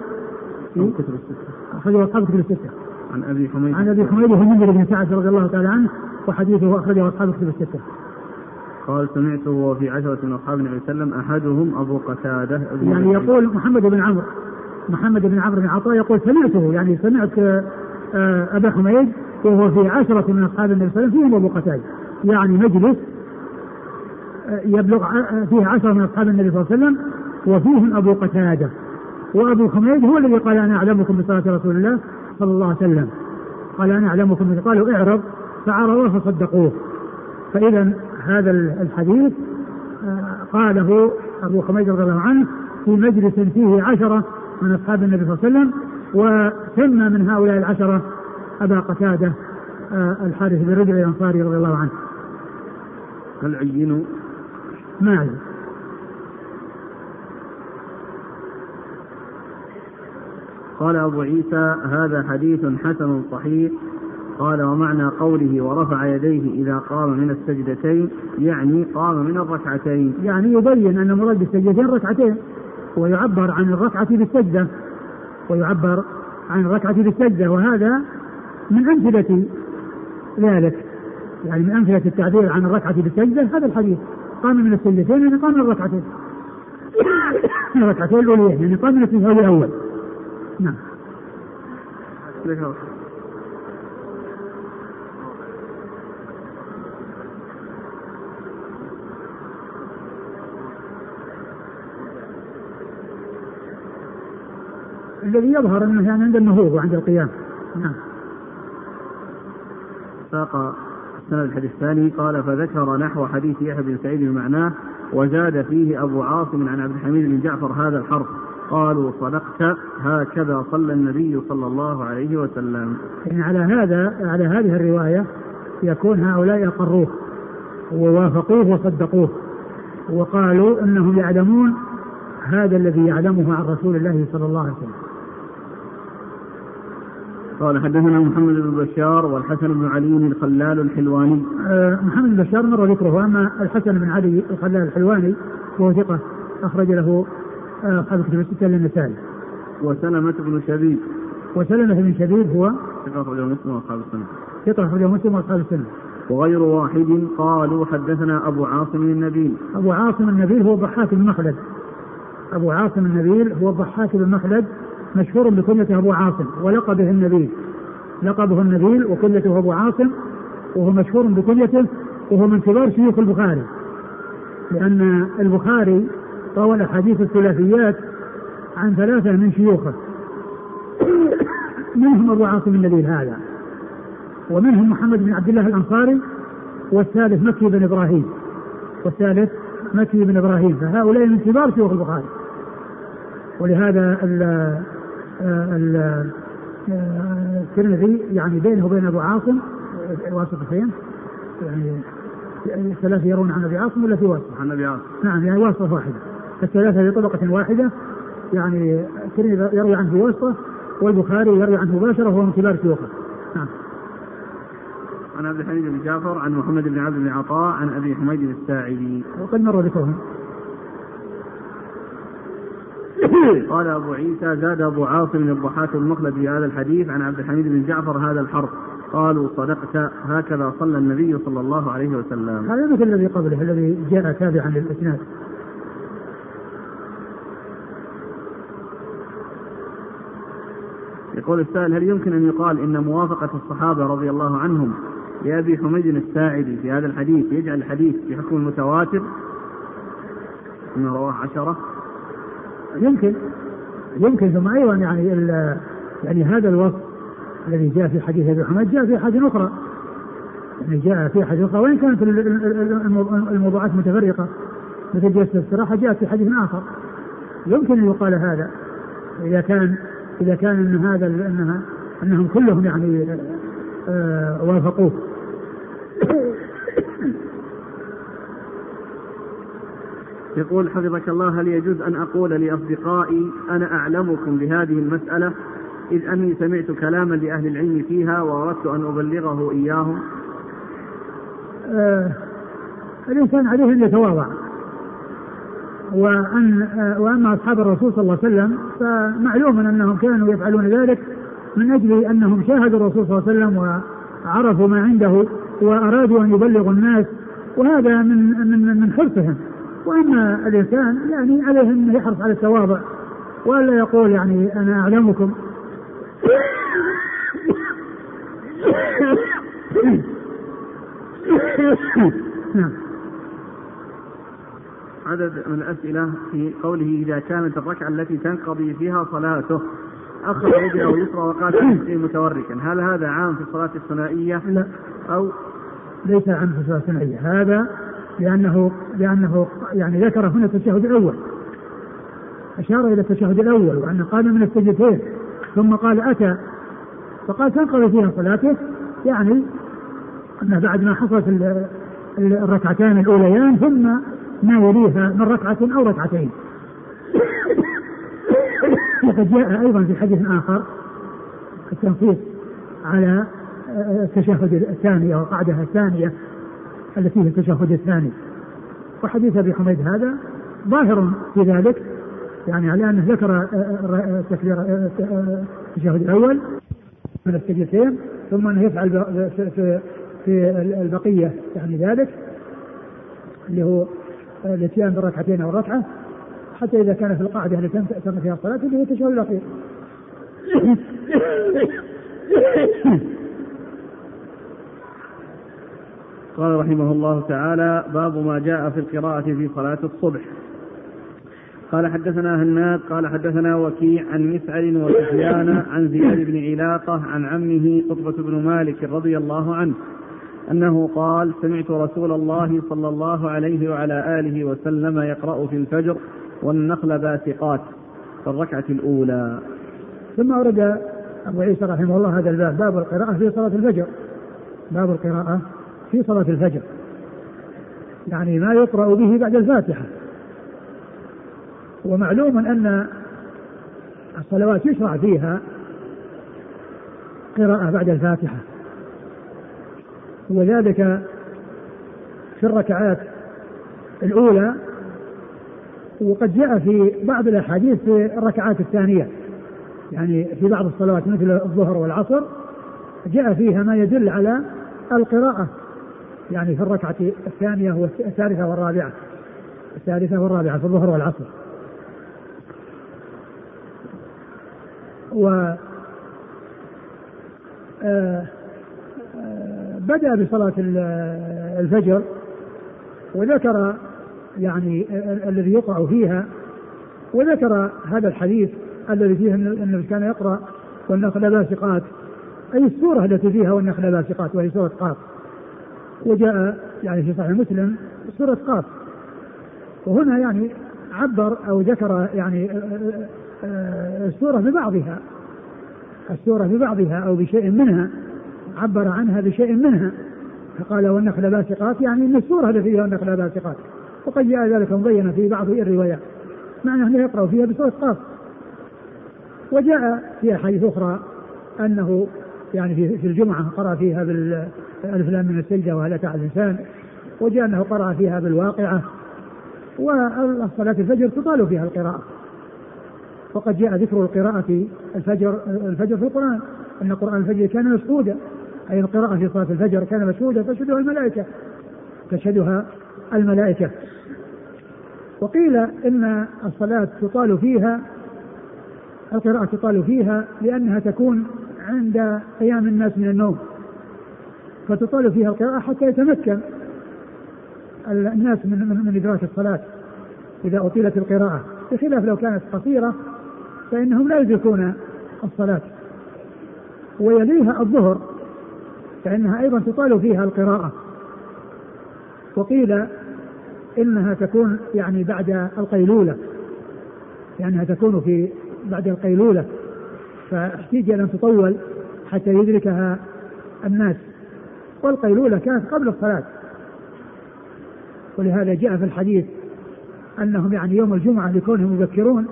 في كتب الستة. أخرجه أصحاب الكتب الستة. عن أبي حميد. عن أبي حميد وهو منذر بن سعد رضي الله تعالى عنه وحديثه أخرجه أصحاب الكتب الستة. قال سمعته وهو في عشرة من أصحاب النبي صلى الله عليه وسلم أحدهم أبو قتادة يعني يقول محمد بن عمرو محمد بن عمرو بن عطاء يقول سمعته يعني سمعت آه، أبا حميد وهو في عشرة من أصحاب النبي صلى الله عليه وسلم فيهم أبو قتادة. يعني مجلس آه، يبلغ آه، فيه عشرة من أصحاب النبي صلى الله عليه وسلم وفيهم أبو قتادة. وأبو حميد هو الذي قال أنا أعلمكم بصلاة رسول الله صلى الله عليه وسلم. قال أنا أعلمكم قالوا اعرض. فعرضوا فصدقوه. فإذا هذا الحديث آه، قاله أبو حميد رضي الله عنه في مجلس فيه عشرة من أصحاب النبي صلى الله عليه وسلم وسمى من هؤلاء العشرة أبا قتادة آه، الحارث بن رجل الأنصاري رضي الله عنه. هل عينوا؟ ما قال أبو عيسى هذا حديث حسن صحيح. قال ومعنى قوله ورفع يديه إذا قام من السجدتين يعني قام من الركعتين. يعني يبين أن المراد بالسجدتين ركعتين ويعبر عن الركعة بالسجدة. ويعبر عن الركعة بالسجدة وهذا من أمثلة ذلك. يعني من أمثلة التعبير عن الركعة بالسجدة هذا الحديث. قام من السجدتين يعني قام من الركعتين. (coughs) الركعتين الأوليين يعني قام من التشهد الأول. نعم. الذي يظهر أنه يعني عند النهوض وعند القيام. نعم. ساق الحديث الثاني قال فذكر نحو حديث يحيى بن سعيد بمعناه وزاد فيه أبو عاصم عن عبد الحميد بن جعفر هذا الحرف قالوا صدقت هكذا صلى النبي صلى الله عليه وسلم. يعني على هذا على هذه الرواية يكون هؤلاء اقروه ووافقوه وصدقوه وقالوا إنهم يعلمون هذا الذي يعلمه عن رسول الله صلى الله عليه وسلم. قال حدثنا محمد بن بشار والحسن بن علي الخلال الحلواني. أه محمد بن بشار مر ذكره اما الحسن بن علي الخلال الحلواني وهو ثقة أخرج له أصحاب الكتب الستة للنسائي. وسلمة بن شبيب. وسلمة بن شبيب هو ثقة أخرجه مسلم وأصحاب السنة. ثقة أخرجه مسلم وأصحاب السنة. وغير واحد قالوا حدثنا أبو عاصم النبيل. أبو عاصم النبيل هو الضحاك بن مخلد. أبو عاصم النبيل هو الضحاك بن مخلد مشهور بكنيته أبو عاصم ولقبه النبيل. لقبه النبيل وكنيته أبو عاصم وهو مشهور بكنيته وهو من كبار شيوخ البخاري. لأن البخاري روى الأحاديث الثلاثيات عن ثلاثة من شيوخه منهم أبو عاصم النبيل هذا ومنهم محمد بن عبد الله الأنصاري والثالث مكي بن إبراهيم والثالث مكي بن إبراهيم فهؤلاء من كبار شيوخ البخاري ولهذا الترمذي يعني بينه وبين أبو عاصم واسطتين يعني الثلاثة يرون عن أبي عاصم ولا في واسطة؟ عن أبي عاصم. نعم يعني واسطة واحدة. الثلاثة في طبقة واحدة يعني الترمذي يروي عنه في واسطة والبخاري يروي عنه مباشرة وهو من كبار شيوخه نعم. عن عبد الحميد بن جعفر عن محمد بن عبد بن عطاء عن أبي حميد الساعدي. وقد مر ذكرهم قال أبو عيسى زاد أبو عاصم الضحاك المخلد في هذا الحديث عن عبد الحميد بن جعفر هذا الحرف قالوا صدقت هكذا صلى النبي صلى الله عليه وسلم. هذا مثل الذي قبله الذي جاء تابعا للإسناد. يقول السائل هل يمكن أن يقال إن موافقة الصحابة رضي الله عنهم لأبي حميد الساعدي في هذا الحديث يجعل الحديث في حكم المتواتر إنه رواه عشرة. يمكن يمكن ثم أيضا يعني يعني هذا الوصف الذي جاء في حديث أبي حميد جاء في حديث أخرى. يعني جاء في حديث أخرى وإن كانت الموضوعات متفرقة مثل جلسة الاستراحه جاءت في حديث آخر. يمكن أن يقال هذا. إذا كان إذا كان إن هذا انها إنهم كلهم يعني آه وافقوه. يقول حفظك الله هل يجوز أن أقول لأصدقائي أنا أعلمكم بهذه المسألة إذ أني سمعت كلاما لأهل العلم فيها وأردت أن أبلغه إياهم؟ آه الإنسان عليه أن يتواضع. وأن آه وأما أصحاب الرسول صلى الله عليه وسلم فمعلوم أنهم كانوا يفعلون ذلك من أجل أنهم شاهدوا الرسول صلى الله عليه وسلم وعرفوا ما عنده وأرادوا أن يبلغوا الناس وهذا من من من حرصهم. وأما الإنسان يعني عليه انه يحرص على التواضع وألا يقول يعني أنا أعلمكم. نعم. عدد من الأسئلة في قوله إذا كانت الركعة التي تنقضي فيها صلاته أخذ يده اليسرى وقال متوركا. هل هذا عام في الصلاة الثنائية؟ لا. أو ليس عام في الصلاة الثنائية. هذا لأنه لأنه يعني ذكر هنا التشهد الأول. أشار إلى التشهد الأول وأنه قام من السجدتين ثم قال أتى. فقال تنقضي فيها صلاته يعني أنه بعد ما حصلت الركعتان الأوليان ثم ما يليها من ركعة أو ركعتين. وقد جاء أيضا في حديث آخر التنصيص على التشهد الثاني أو القعدة الثانية. التي هي التشهد الثاني. وحديث أبي حميد هذا ظاهر في ذلك يعني على أنه ذكر التكبير التشهد الأول من السجدتين ثم أنه يفعل في في البقية يعني ذلك اللي هو الاتيان بالركعتين أو الركعة حتى إذا كان في القاعدة التي تم فيها الصلاة اللي هي التشهد الأخير. قال رحمه الله تعالى باب ما جاء في القراءة في صلاة الصبح. قال حدثنا هناد قال حدثنا وكيع عن مسعر وسفيان عن زياد بن علاقة عن عمه قطبة بن مالك رضي الله عنه أنه قال سمعت رسول الله صلى الله عليه وعلى آله وسلم يقرأ في الفجر والنخل باسقات في الركعة الأولى. ثم أورد أبو عيسى رحمه الله هذا الباب باب القراءة في صلاة الفجر. باب القراءة في صلاة الفجر. يعني ما يقرأ به بعد الفاتحة. ومعلوم أن الصلوات يشرع فيها قراءة بعد الفاتحة. وذلك في الركعات الأولى وقد جاء في بعض الأحاديث في الركعات الثانية. يعني في بعض الصلوات مثل الظهر والعصر جاء فيها ما يدل على القراءة. يعني في الركعة الثانية والثالثة والرابعة. الثالثة والرابعة في الظهر والعصر. و آه، آه، بدأ بصلاة الفجر وذكر يعني الذي يقرأ فيها وذكر هذا الحديث الذي فيه النبي كان يقرأ والنخل باسقات. أي السورة التي فيها والنخل باسقات وهي سورة قاف. وجاء يعني في صحيح مسلم سورة قاف. وهنا يعني عبر أو ذكر يعني آه، آه، آه، السورة ببعضها. السورة ببعضها أو بشيء منها عبر عنها بشيء منها. فقال والنخل باسقات يعني إن السورة التي فيها النخل باسقات. وقد جاء ذلك مبينا في بعض الروايات. معنى أنه يقرأ فيها بسورة قاف. وجاء في احاديث أخرى أنه يعني في في الجمعة قرأ فيها بالالف لام من السجدة وهل أتى على الإنسان وجاء أنه قرأ فيها بالواقعة وصلاه الفجر تطال فيها القراءة. وقد جاء ذكر القراءة الفجر الفجر في القرآن أن قرآن الفجر كان مسعودا أي القراءة في صلاة الفجر كان مشهودا تشهدها الملائكة تشهدها الملائكة. وقيل إن الصلاة تطال فيها القراءة تطال فيها لأنها تكون عند قيام الناس من النوم فتطال فيها القراءة حتى يتمكن الناس من من, إدراك الصلاة إذا أطيلت القراءة. بخلاف لو كانت قصيرة فإنهم لا يدركون الصلاة. ويليها الظهر فإنها أيضا تطال فيها القراءة. وقيل إنها تكون يعني بعد القيلولة لأنها يعني تكون في بعد القيلولة. فاحتيج أن تطول حتى يدركها الناس. والقيلولة كانت قبل الصلاة. ولهذا جاء في الحديث أنهم يعني يوم الجمعة لكونهم يبكرون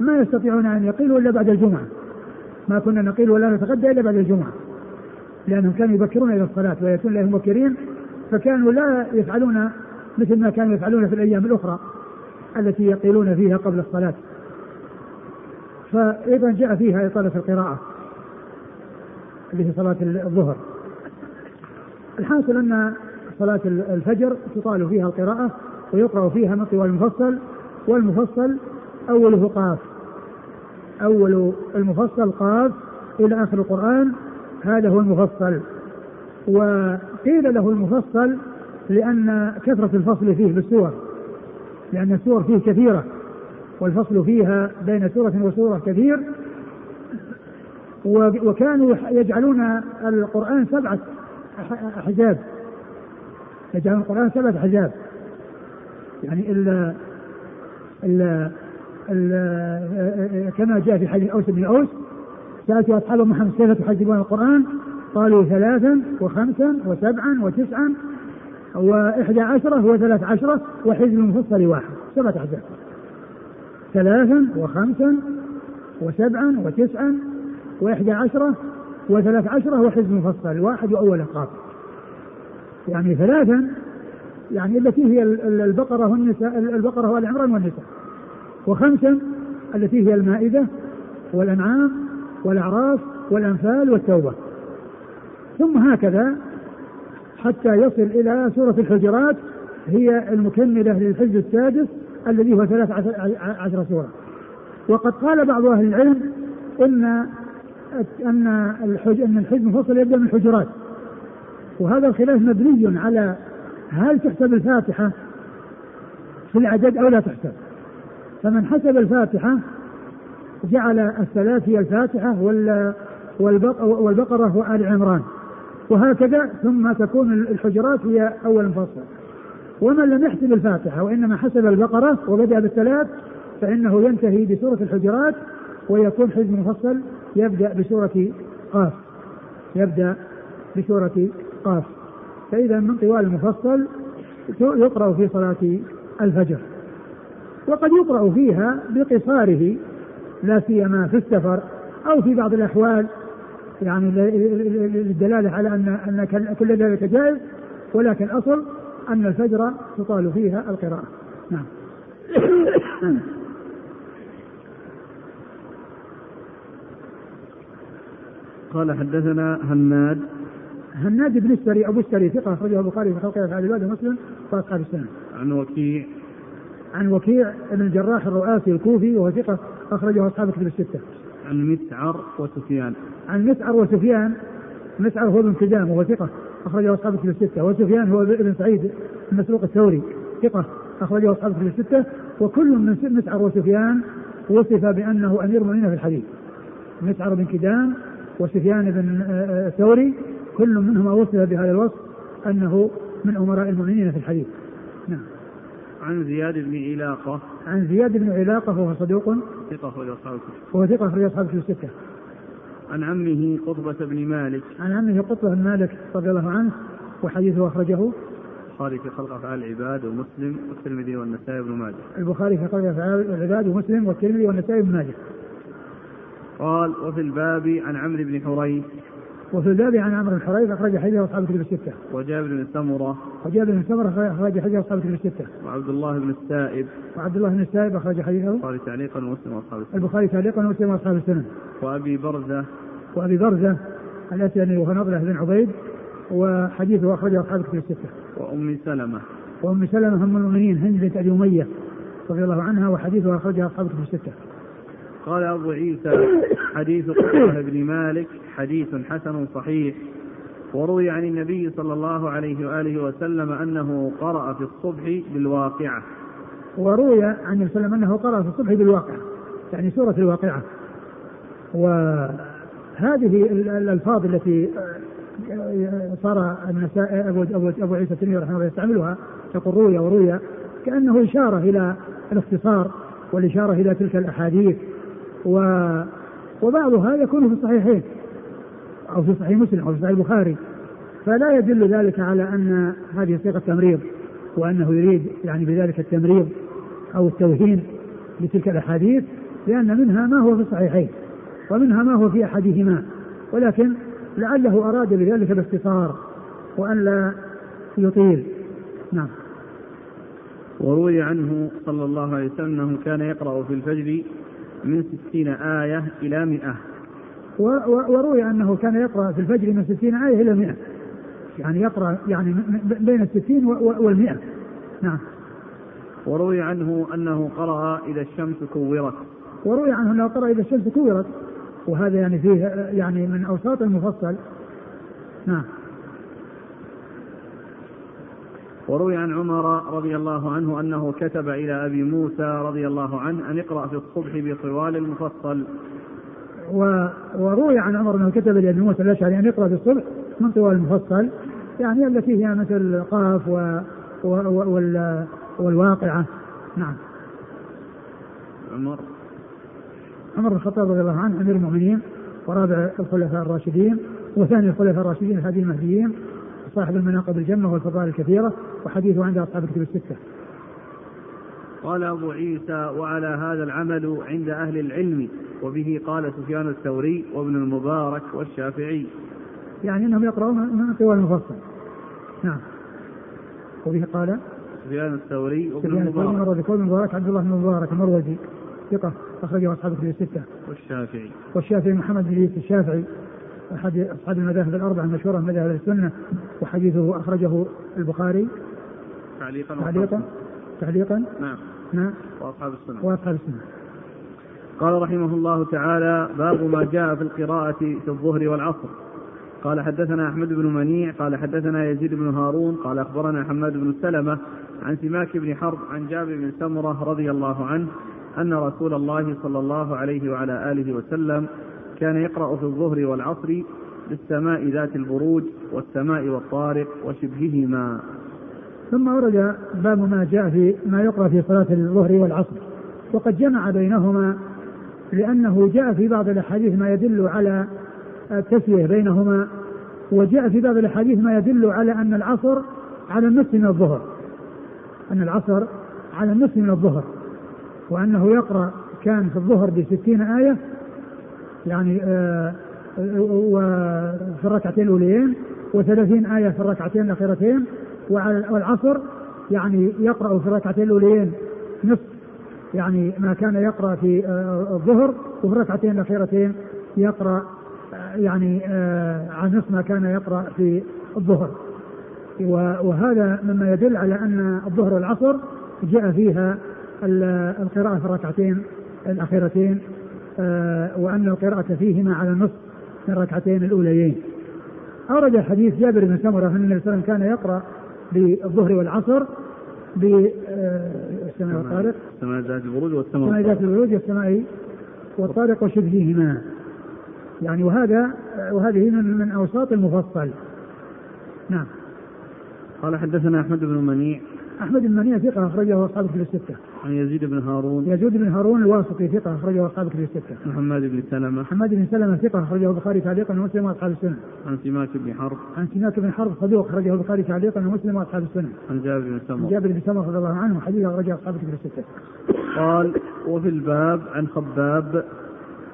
ما يستطيعون أن يقيلوا إلا بعد الجمعة. ما كنا نقيل ولا نتغدى إلا بعد الجمعة. لأنهم كانوا يبكرون إلى الصلاة ويأتون إليهم مبكرين فكانوا لا يفعلون مثل ما كانوا يفعلون في الأيام الأخرى التي يقيلون فيها قبل الصلاة. فأيضا جاء فيها إطالة القراءة اللي في صلاة الظهر. الحاصل أن صلاة الفجر تطال فيها القراءة ويقرأ فيها من طوال المفصل والمفصل أوله قاف. أول المفصل قاف إلى آخر القرآن هذا هو المفصل. وقيل له المفصل لأن كثرة الفصل فيه بالسور لأن السور فيه كثيرة. والفصل فيها بين سورة وسورة كثير وكانوا يجعلون القرآن سبعة أحزاب. يجعلون القرآن سبعة أحزاب. يعني ال ال كما جاء في حديث أوس بن أوس سألت أصحاب محمد كيف تحجبون القرآن؟ قالوا ثلاثا وخمسا وسبعا وتسعا وإحدى عشرة وثلاث عشرة وحزب المفصل واحد. سبعة أحزاب. ثلاثا وخمسا وسبعا وتسعا وإحدى عشرة وثلاث عشرة وحزب مفصل. واحد وأول قاف يعني ثلاثا يعني التي هي البقرة والنساء البقرة والعمران والنساء. وخمسا التي هي المائدة والأنعام والأعراف والأنفال والتوبة. ثم هكذا حتى يصل إلى سورة الحجرات هي المكملة للحزب السادس الذي هو ثلاث عشر سورة. وقد قال بعض أهل العلم أن أن الحج أن الحزب المفصل يبدأ من الحجرات. وهذا الخلاف مبني على هل تحسب الفاتحة في العدد أو لا تحسب. فمن حسب الفاتحة جعل الثلاث هي الفاتحة والبقرة وآل عمران. وهكذا ثم تكون الحجرات هي أول مفصل ومن لم يحسب الفاتحة وإنما حسب البقرة وبدأ بالثلاث فإنه ينتهي بسورة الحجرات ويكون حزب مفصل يبدأ بسورة قاف. يبدأ بسورة قاف. فإذا من طوال المفصل يقرأ في صلاة الفجر. وقد يقرأ فيها بقصاره لا سيما في السفر أو في بعض الأحوال. يعني للدلالة على أن أن كل ذلك جائز ولكن الأصل أن الفجر تطال فيها القراءة نعم (coughs) قال حدثنا هناد هناد بن السري أبو السري ثقة أخرجه البخاري في خلق افعال العباد ومسلم واصحاب السنة. عن وكيع عن وكيع بن الجراح الرؤاسي الكوفي وهو ثقة أخرجه أصحاب كتب الستة. عن مسعر وسفيان. عن مسعر وسفيان مسعر هو ابن كدام وهو ثقة أخرجه أصحاب كتب الستة. وسفيان هو ابن سعيد المسروق الثوري. ثقة. أخرجه أصحاب كتب الستة. وكل من مسعر وسفيان وصف بأنه أمير المؤمنين في الحديث. مسعر بن كدام وسفيان بن ثوري كل منهما وصف بهذا الوصف أنه من أمراء المؤمنين في الحديث. نعم. عن زياد بن علاقة. عن زياد بن علاقة وهو صدوق. ثقة أخرج أصحاب الكتب وهو ثقة أخرج أصحاب الكتب الستة. عن عمه قطبة بن مالك. عن عمه قطبة بن مالك رضي الله عنه وحديثه أخرجه. البخاري في خلق أفعال العباد ومسلم والترمذي والنسائي بن ماجه. البخاري في خلق أفعال العباد ومسلم والترمذي والنسائي بن ماجه. قال وفي الباب عن عمرو بن حريث وفي الباب عن عمرو بن حريث أخرج حديثه اصحاب الكتب الستة. وجابر بن سمرة. وجابر بن سمرة اخرج حديثه اصحاب الكتب الستة. وعبد الله بن السائب. وعبد الله بن السائب أخرج حديثه. البخاري تعليقا ومسلم وأصحاب السنن. البخاري تعليقا ومسلم وأصحاب السنن. وأبي برزة. وأبي برزة الاسلمي وهو نضله بن عبيد وحديثه أخرجه أصحاب الكتب الستة. وأم سلمة. وأم سلمة ام المؤمنين هند بنت أبي أمية رضي الله عنها وحديثها اخرجها أصحاب الكتب الستة. قال أبو عيسى حديث قتيبة بن مالك حديث حسن صحيح وروي عن النبي صلى الله عليه وآله وسلم أنه قرأ في الصبح بالواقعة. وروي عن النبي صلى الله عليه وسلم أنه قرأ في الصبح بالواقعة يعني سورة الواقعة. وهذه الألفاظ التي صار النساء أبو, أبو, أبو عيسى الترمذي رحمه الله يستعملها تقول روي وروي كأنه إشارة إلى الاختصار والإشارة إلى تلك الأحاديث. و وبعضها يكون في الصحيحين أو في صحيح مسلم أو في صحيح البخاري. فلا يدل ذلك على أن هذه صيغة تمريض وأنه يريد يعني بذلك التمريض أو التوهين لتلك الأحاديث لأن منها ما هو في الصحيحين ومنها ما هو في أحدهما. ولكن لعله أراد بذلك باختصار وأن لا يطيل. نعم. وروي عنه صلى الله عليه وسلم أنه كان يقرأ في الفجر من ستين آية إلى مئة. وروي أنه كان يقرأ في الفجر من ستين آية إلى مئة. يعني يقرأ يعني بين الستين والمئة. نعم. وروي عنه أنه قرأ إذا الشمس كورت. وروي عنه أنه قرأ إذا الشمس كورت. وهذا يعني فيه يعني من أوساط المفصل. نعم. وروي عن عمر رضي الله عنه أنه كتب إلى أبي موسى رضي الله عنه أن اقرأ في الصبح بطوال المفصل. وروي عن عمر أنه كتب لأبي موسى الأشعري أن يقرأ في الصبح من طوال المفصل يعني التي هي مثل قاف و... و... وال... والواقعة. نعم. عمر. عمر بن الخطاب رضي الله عنه أمير المؤمنين ورابع الخلفاء الراشدين وثاني الخلفاء الراشدين الهادي المهديين صاحب المناقب الجمة والفضائل الكثيرة. وحديثه عند أصحاب الكتب الستة. قال أبو عيسى وعلى هذا العمل عند أهل العلم وبه قال سفيان الثوري وابن المبارك والشافعي. يعني أنهم يقرؤون من طوال المفصل. نعم. وبه قال سفيان الثوري وابن المبارك. بكل المبارك عبد الله بن المبارك المروزي ثقة أخرجه أصحاب الكتب الستة. والشافعي. والشافعي محمد بن الشافعي أحد أصحاب المذاهب الأربعة المشهورة من مذاهب السنة وحديثه أخرجه البخاري. تعليقا تعليقا؟ تعليقا؟ نعم. نعم. وأصحاب السنة. وأصحاب السنة. قال رحمه الله تعالى باب ما جاء في القراءة في الظهر والعصر. قال حدثنا أحمد بن منيع قال حدثنا يزيد بن هارون قال أخبرنا حماد بن سلمة عن سماك بن حرب عن جابر بن سمرة رضي الله عنه أن رسول الله صلى الله عليه وعلى آله وسلم كان يقرأ في الظهر والعصر بالسماء ذات البروج والسماء والطارق وشبههما. ثم ورد باب ما جاء في ما يقرأ في صلاة الظهر والعصر. وقد جمع بينهما لأنه جاء في بعض الأحاديث ما يدل على التسوية بينهما وجاء في بعض الأحاديث ما يدل على أن العصر على النصف من الظهر. أن العصر على النصف من الظهر. وأنه يقرأ كان في الظهر بستين آية يعني آه وفي الركعتين الأوليين وثلاثين آية في الركعتين الأخيرتين والعصر يعني يقرأ في الركعتين الأوليين نصف يعني ما كان يقرأ في آه الظهر وفي الركعتين الأخيرتين يقرأ آه يعني آه عن نصف ما كان يقرأ في الظهر. وهذا مما يدل على أن الظهر والعصر جاء فيها القراءة في الركعتين الأخيرتين آه، وأن القراءة فيهما على النصف من الركعتين الأوليين. أورد حديث جابر بن سمرة أن النبي صلى الله عليه وسلم كان يقرأ بالظهر والعصر بالسماء آه، والطارق. السماء ذات البروج والسماء ذات البروج والسماء والطارق وشبههما. يعني وهذا وهذه من من أوساط المفصل. نعم. قال حدثنا أحمد بن منيع. أحمد بن منيع ثقة أخرجه أصحاب كتب الستة. عن يزيد بن هارون. يزيد بن هارون الواسطي ثقة أخرجه أصحاب كتب الستة. عن حماد بن سلمة. حماد بن سلمة ثقة أخرجه البخاري تعليقا ومسلم وأصحاب السنة. عن سماك بن حرب. عن سماك بن حرب صدوق أخرجه البخاري تعليقا ومسلم وأصحاب السنة. عن جابر بن سمرة. عن جابر بن سمرة رضي الله عنه حديث أخرجه أصحاب كتب الستة. قال وفي الباب عن خباب.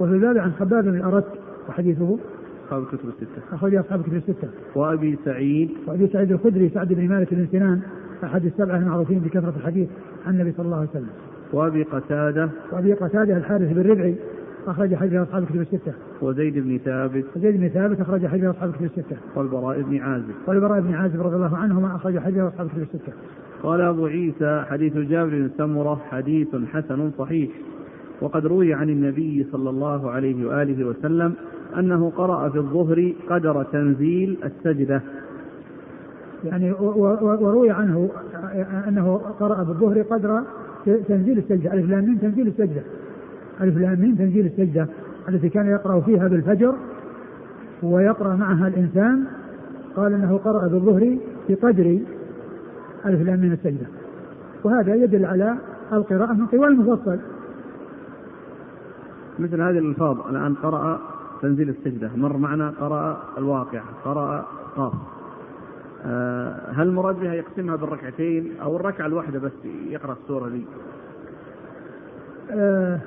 وفي الباب عن خباب بن الأرت وحديثه أصحاب الكتب الستة. أخرج أصحاب الكتب الستة. وأبي سعيد. وأبي سعيد الخدري سعد بن مالك بن سنان أحد السبعة المعروفين بكثرة الحديث عن النبي صلى الله عليه وسلم. وأبي قتادة. وأبي قتادة الحارث بن ربعي أخرج حديث أصحاب الكتب الستة. وزيد بن ثابت. وزيد بن ثابت أخرج حديث أصحاب الكتب الستة. والبراء بن عازب. والبراء بن عازب رضي الله عنهما أخرج حديث أصحاب الكتب الستة. قال أبو عيسى حديث جابر بن سمرة حديث حسن صحيح وقد روي عن النبي صلى الله عليه وآله وسلم أنه قرأ في الظهر قدر تنزيل السجدة يعني وروي عنه أنه قرأ في الظهر قدر تنزيل السجدة. ألف لام تنزيل السجدة. ألف لام تنزيل السجدة التي كان يقرأ فيها بالفجر ويقرأ معها الإنسان. قال أنه قرأ بالظهر بقدر ألف لام السجدة. وهذا يدل على القراءة من طوال المفصل. مثل هذه الألفاظ الآن قرأ تنزيل السجدة. مر معنا قرأ الواقع قرأ قاف. هل المراد بها يقسمها بالركعتين أو الركعة الواحدة بس؟ يقرأ السورة دي. آه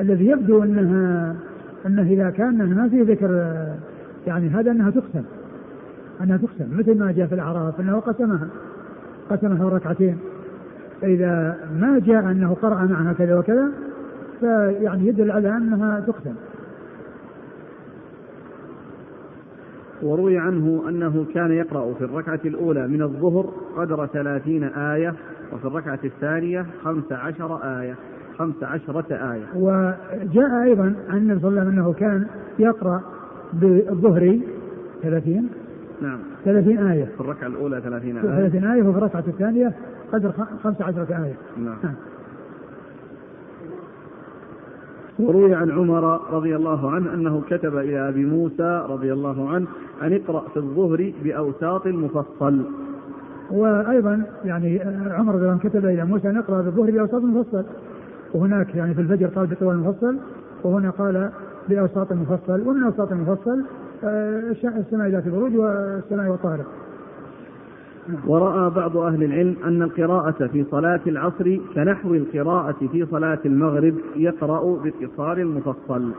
الذي يبدو أنها أنه إذا كان ما في ذكر يعني هذا أنها تقسم. أنها تقسم مثل ما جاء في الأعراف أنه قسمها. قسمها ركعتين. فإذا ما جاء أنه قرأ معها كذا وكذا فيعني يدل على أنها تقسم. وروي عنه أنه كان يقرأ في الركعة الأولى من الظهر قدر ثلاثين آية وفي الركعة الثانية خمس عشر آية خمس عشرة آية. وجاء أيضا عن النبي صلى الله عليه وسلم أنه كان يقرأ بالظهر ثلاثين؟ نعم. ثلاثين آية. في الركعة الأولى ثلاثين آية. ثلاثين آية وفي الركعة الثانية قدر خمس عشرة آية. نعم, نعم. وروي عن عمر رضي الله عنه أنه كتب إلى أبي موسى رضي الله عنه أن اقرأ في الظهر بأوساط المفصل. وأيضا يعني عمر رضي الله عنه كتب إلى موسى أن اقرأ في الظهر بأوساط المفصل. وهناك يعني في الفجر قال بطوال المفصل وهنا قال بأوساط المفصل. ومن أوساط المفصل آه، السماء ذات البروج والسماء والطارق ورأى بعض أهل العلم أن القراءة في صلاة العصر كنحو القراءة في صلاة المغرب يقرأ باتصال المفصل.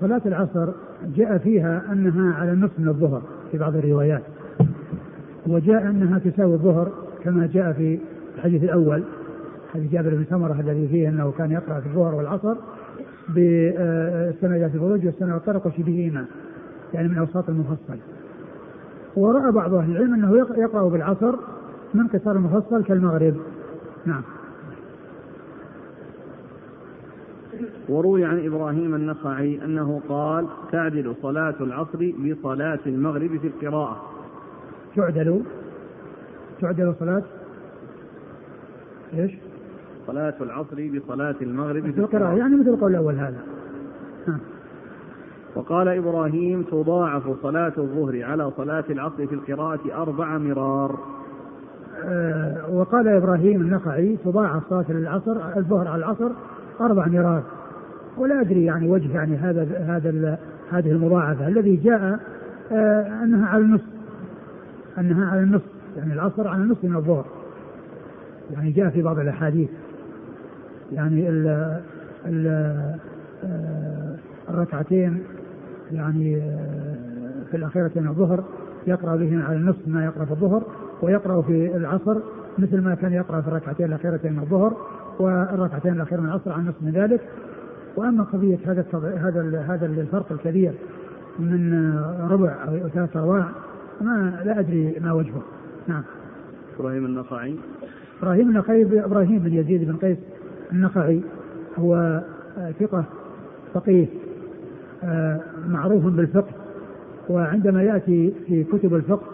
صلاة العصر جاء فيها أنها على النصف من الظهر في بعض الروايات وجاء أنها تساوي الظهر كما جاء في الحديث الأول حديث جابر بن سمرة الذي فيه أنه كان يقرأ في الظهر والعصر بالسنة ذات البروج والسنة والطرق وشبههما يعني من أوساط المفصل. ورأى بعض أهل العلم أنه يقرأ بالعصر من قصار المفصل كالمغرب نعم وروي عن إبراهيم النخعي أنه قال تعدل صلاة العصر بصلاة المغرب في القراءة. تعدل تعدل صلاة إيش؟ صلاة العصر بصلاة المغرب في القراءة يعني مثل القول الأول هذا. نعم. وقال إبراهيم تضاعف صلاة الظهر على صلاة العصر في القراءة أربع مرار. أه وقال إبراهيم النخعي تضاعف صلاة العصر الظهر على العصر أربع مرار. ولا أدري يعني وجه يعني هذا هذا هذه المضاعفة. الذي جاء أه أنها على النصف. أنها على النصف يعني العصر على النصف من الظهر. يعني جاء في بعض الأحاديث. يعني ال ال آه، الركعتين يعني آه، في الأخيرة من الظهر يقرأ بهما على النصف ما يقرأ في الظهر ويقرأ في العصر مثل ما كان يقرأ في الركعتين الأخيرتين من الظهر والركعتين الأخيرة من العصر على النصف من ذلك. وأما قضية هذا هذا هذا الفرق الكبير من ربع أو ثلاث أرواع ما لا أدري ما وجهه. نعم. إبراهيم النخعي. إبراهيم النخعي إبراهيم بن يزيد بن قيس النخعي هو ثقة فقيه. آه، معروف بالفقه. وعندما يأتي في كتب الفقه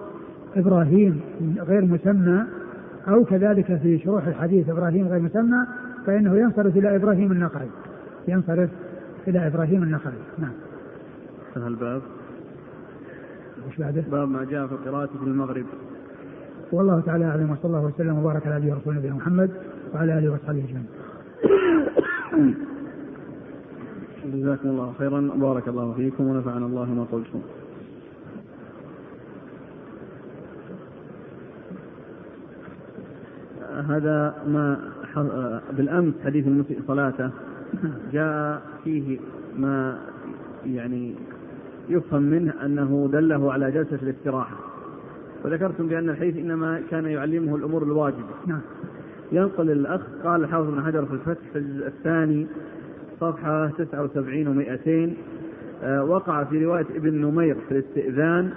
إبراهيم غير مسمى أو كذلك في شروح الحديث إبراهيم غير مسمى فإنه ينصرف إلى إبراهيم النخعي. ينصرف إلى إبراهيم النخعي. نعم. انتهى الباب؟ وش بعده؟ باب ما جاء في القراءة في المغرب. والله تعالى أعلم وصلى الله وسلم وبارك على نبينا محمد وعلى آله واصحابه أجمعين. (coughs) جزاكم الله خيرا. بارك الله فيكم ونفعنا الله ما قلتم. هذا ما بالأمس حديث المسيء صلاته. جاء فيه ما يعني يفهم منه أنه دله على جلسة الاستراحة. وذكرتم بأن الحديث إنما كان يعلمه الأمور الواجبة. نعم. ينقل الأخ قال الحافظ بن حجر في الفتح الثاني صفحة 79 و200 آه، وقع في رواية ابن نمير في الاستئذان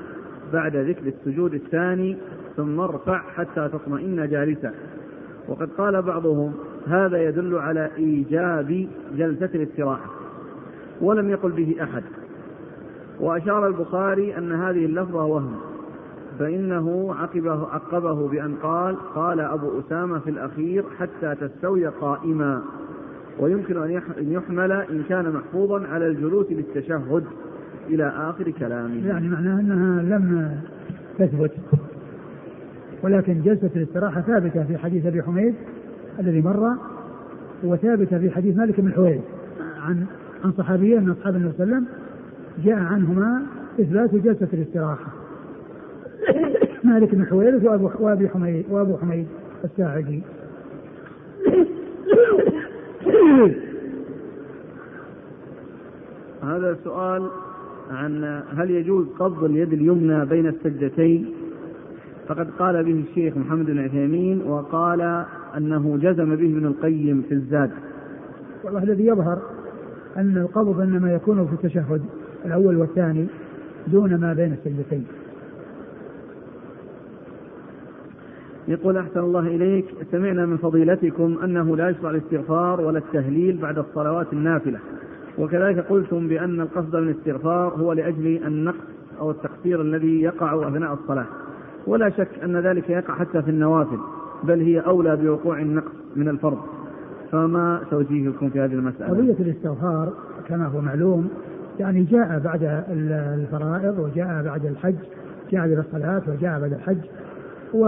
بعد ذكر السجود الثاني ثم ارفع حتى تطمئن جالسا وقد قال بعضهم هذا يدل على إيجاب جلسة الاستراحة ولم يقل به أحد. وأشار البخاري أن هذه اللفظة وهم فإنه عقبه, عقبه بأن قال قال أبو أسامة في الأخير حتى تستوي قائما. ويمكن أن يحمل إن كان محفوظا على الجلوس للتشهد إلى آخر كلامه. يعني معناه أنها لم تثبت. ولكن جلسة الاستراحة ثابتة في حديث أبي حميد الذي مر وثابتة في حديث مالك بن حويرث عن عن صحابيين من أصحاب النبي صلى الله عليه وسلم. جاء عنهما إثبات جلسة الاستراحة. مالك بن حويرث وأبو وأبي حميد وأبو حميد الساعدي. (coughs) هذا سؤال عن هل يجوز قبض اليد اليمنى بين السجدتين؟ فقد قال به الشيخ محمد بن عثيمين وقال أنه جزم به ابن القيم في الزاد. والله الذي يظهر أن القبض إنما يكون في التشهد الأول والثاني دون ما بين السجدتين. يقول أحسن الله إليك سمعنا من فضيلتكم أنه لا يشرع الاستغفار ولا التهليل بعد الصلوات النافلة. وكذلك قلتم بأن القصد من الاستغفار هو لأجل النقص أو التقصير الذي يقع أثناء الصلاة. ولا شك أن ذلك يقع حتى في النوافل بل هي أولى بوقوع النقص من الفرض. فما توجيهكم في هذه المسألة؟ قضية الاستغفار كما هو معلوم يعني جاء بعد الفرائض وجاء بعد الحج جاء بعد الصلاة وجاء بعد الحج. و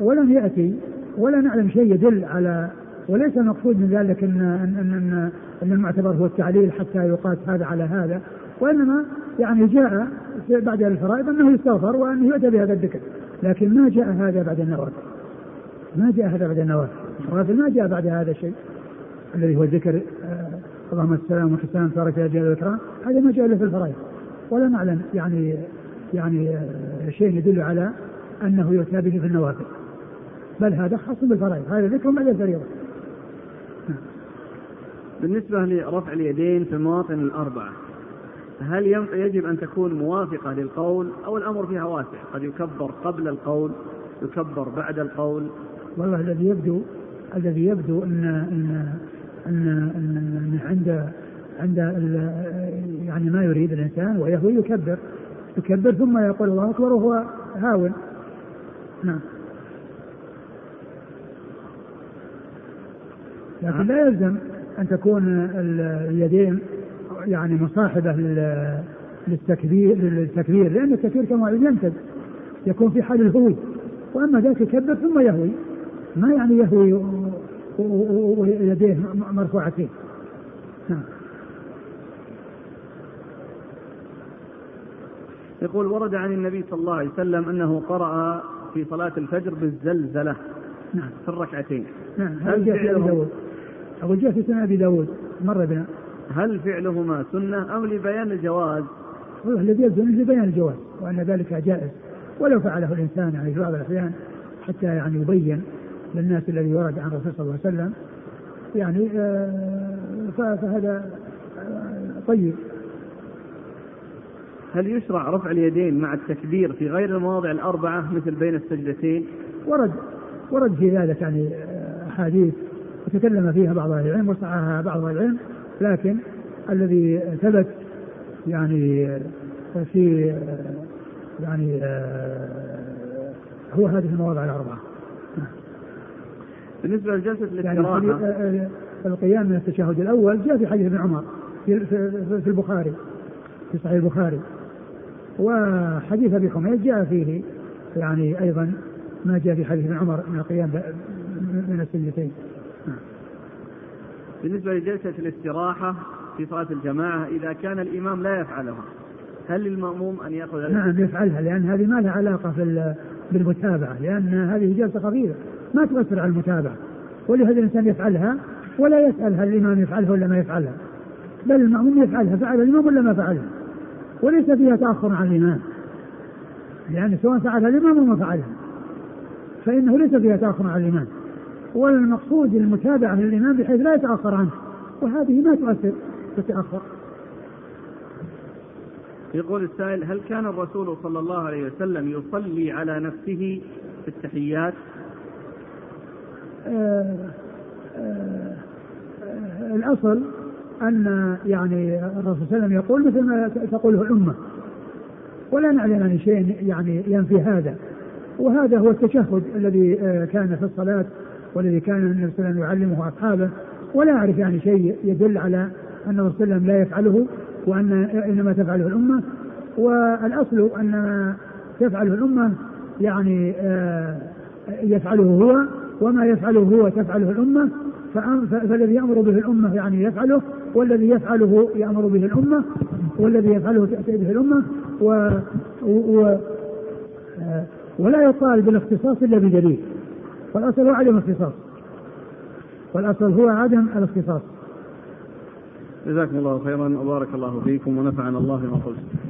ولم يأتي ولا نعلم شيء يدل على وليس المقصود من ذلك ان ان ان, أن المعتبر هو التعليل حتى يقاس هذا على هذا وإنما يعني جاء بعد الفرائض أنه يستغفر وانه يؤتى بهذا الذكر لكن ما جاء هذا بعد النوافل. ما جاء هذا بعد النوافل. النوافل ما جاء بعد هذا الشيء الذي هو ذكر آه اللهم السلام والحسان تبارك يا جلال الاكرام هذا ما جاء إلا في الفرائض. ولا نعلم يعني يعني آه شيء يدل على أنه يؤتى به في النوافل. بل هذا خاص بالفرائض هذا ذكر بعد الفريضة. بالنسبة لرفع اليدين في المواطن الأربعة هل يجب أن تكون موافقة للقول أو الأمر فيها واسع؟ قد يكبر قبل القول يكبر بعد القول. والله الذي يبدو الذي يبدو أن أن أن, أن, عند عند يعني ما يريد الإنسان ويهوي يكبر يكبر ثم يقول الله أكبر وهو هاون. نعم. لكن لا يلزم أن تكون اليدين يعني مصاحبة للتكبير للتكبير لأن التكبير كما ينتج يكون في حال الهوي. وأما ذاك يكبر ثم يهوي. ما يعني يهوي ويديه مرفوعتين. نعم. يقول ورد عن النبي صلى الله عليه وسلم أنه قرأ في صلاة الفجر بالزلزلة نعم. في الركعتين. نعم. هل داود أقول جاء في سنة أبي داود مر بنا هل فعلهما سنة أم لبيان الجواز؟ الذي يبدو لبيان الجواز وأن ذلك جائز ولو فعله الإنسان يعني في بعض الأحيان حتى يعني يبين للناس الذي ورد عن الرسول صلى الله عليه وسلم يعني آه، فهذا آه، طيب هل يشرع رفع اليدين مع التكبير في غير المواضع الأربعة مثل بين السجدتين؟ ورد ورد في ذلك يعني آه، أحاديث وتكلم فيها بعض أهل العلم وصححها بعض أهل العلم لكن الذي ثبت يعني في يعني هو هذه المواضع الأربعة. بالنسبة لجلسة الاستراحة. يعني القيام من التشهد الأول جاء في حديث ابن عمر في, في, في البخاري في صحيح البخاري. وحديث أبي حميد جاء فيه يعني أيضا ما جاء في حديث ابن عمر من القيام من السجدتين. بالنسبة لجلسة الاستراحة في صلاة الجماعة إذا كان الإمام لا يفعلها هل للمأموم أن يأخذ نعم يفعلها لأن هذه ما لها علاقة في بالمتابعة لأن هذه جلسة خفيفة ما تؤثر على المتابعة. ولهذا الإنسان يفعلها ولا يسأل هل الإمام يفعلها ولا ما يفعلها. بل المأموم يفعلها فعل الإمام ولا ما فعلها وليس فيها تأخر عن الإمام. لأن سواء فعلها الإمام أو ما فعلها. فإنه ليس فيها تأخر عن الإمام. والمقصود المتابعة للإمام بحيث لا يتأخر عنه وهذه ما تؤثر تتأخر. يقول السائل هل كان الرسول صلى الله عليه وسلم يصلي على نفسه في التحيات؟ آه آه آه الأصل أن يعني الرسول صلى الله عليه وسلم يقول مثل ما تقوله الأمة. ولا نعلم عن شيء يعني ينفي هذا. وهذا هو التشهد الذي آه، كان في الصلاة. والذي كان النبي صلى الله عليه وسلم يعلمه أصحابه ولا أعرف يعني شيء يدل على الرسول صلى الله عليه وسلم لا يفعله وأن إنما تفعله الأمة. والأصل أن ما تفعله الأمة يعني آه، يفعله هو وما يفعله هو تفعله الأمة. فالذي يأمر به الأمة يعني يفعله والذي يفعله يأمر به الأمة والذي يفعله تأتي به الأمة. و, و آه، ولا يقال بالاختصاص إلا بدليل والأصل هو عدم الاختصاص والأصل هو عدم الاختصاص. جزاكم الله خيرا وبارك الله فيكم ونفعنا الله بما قلت.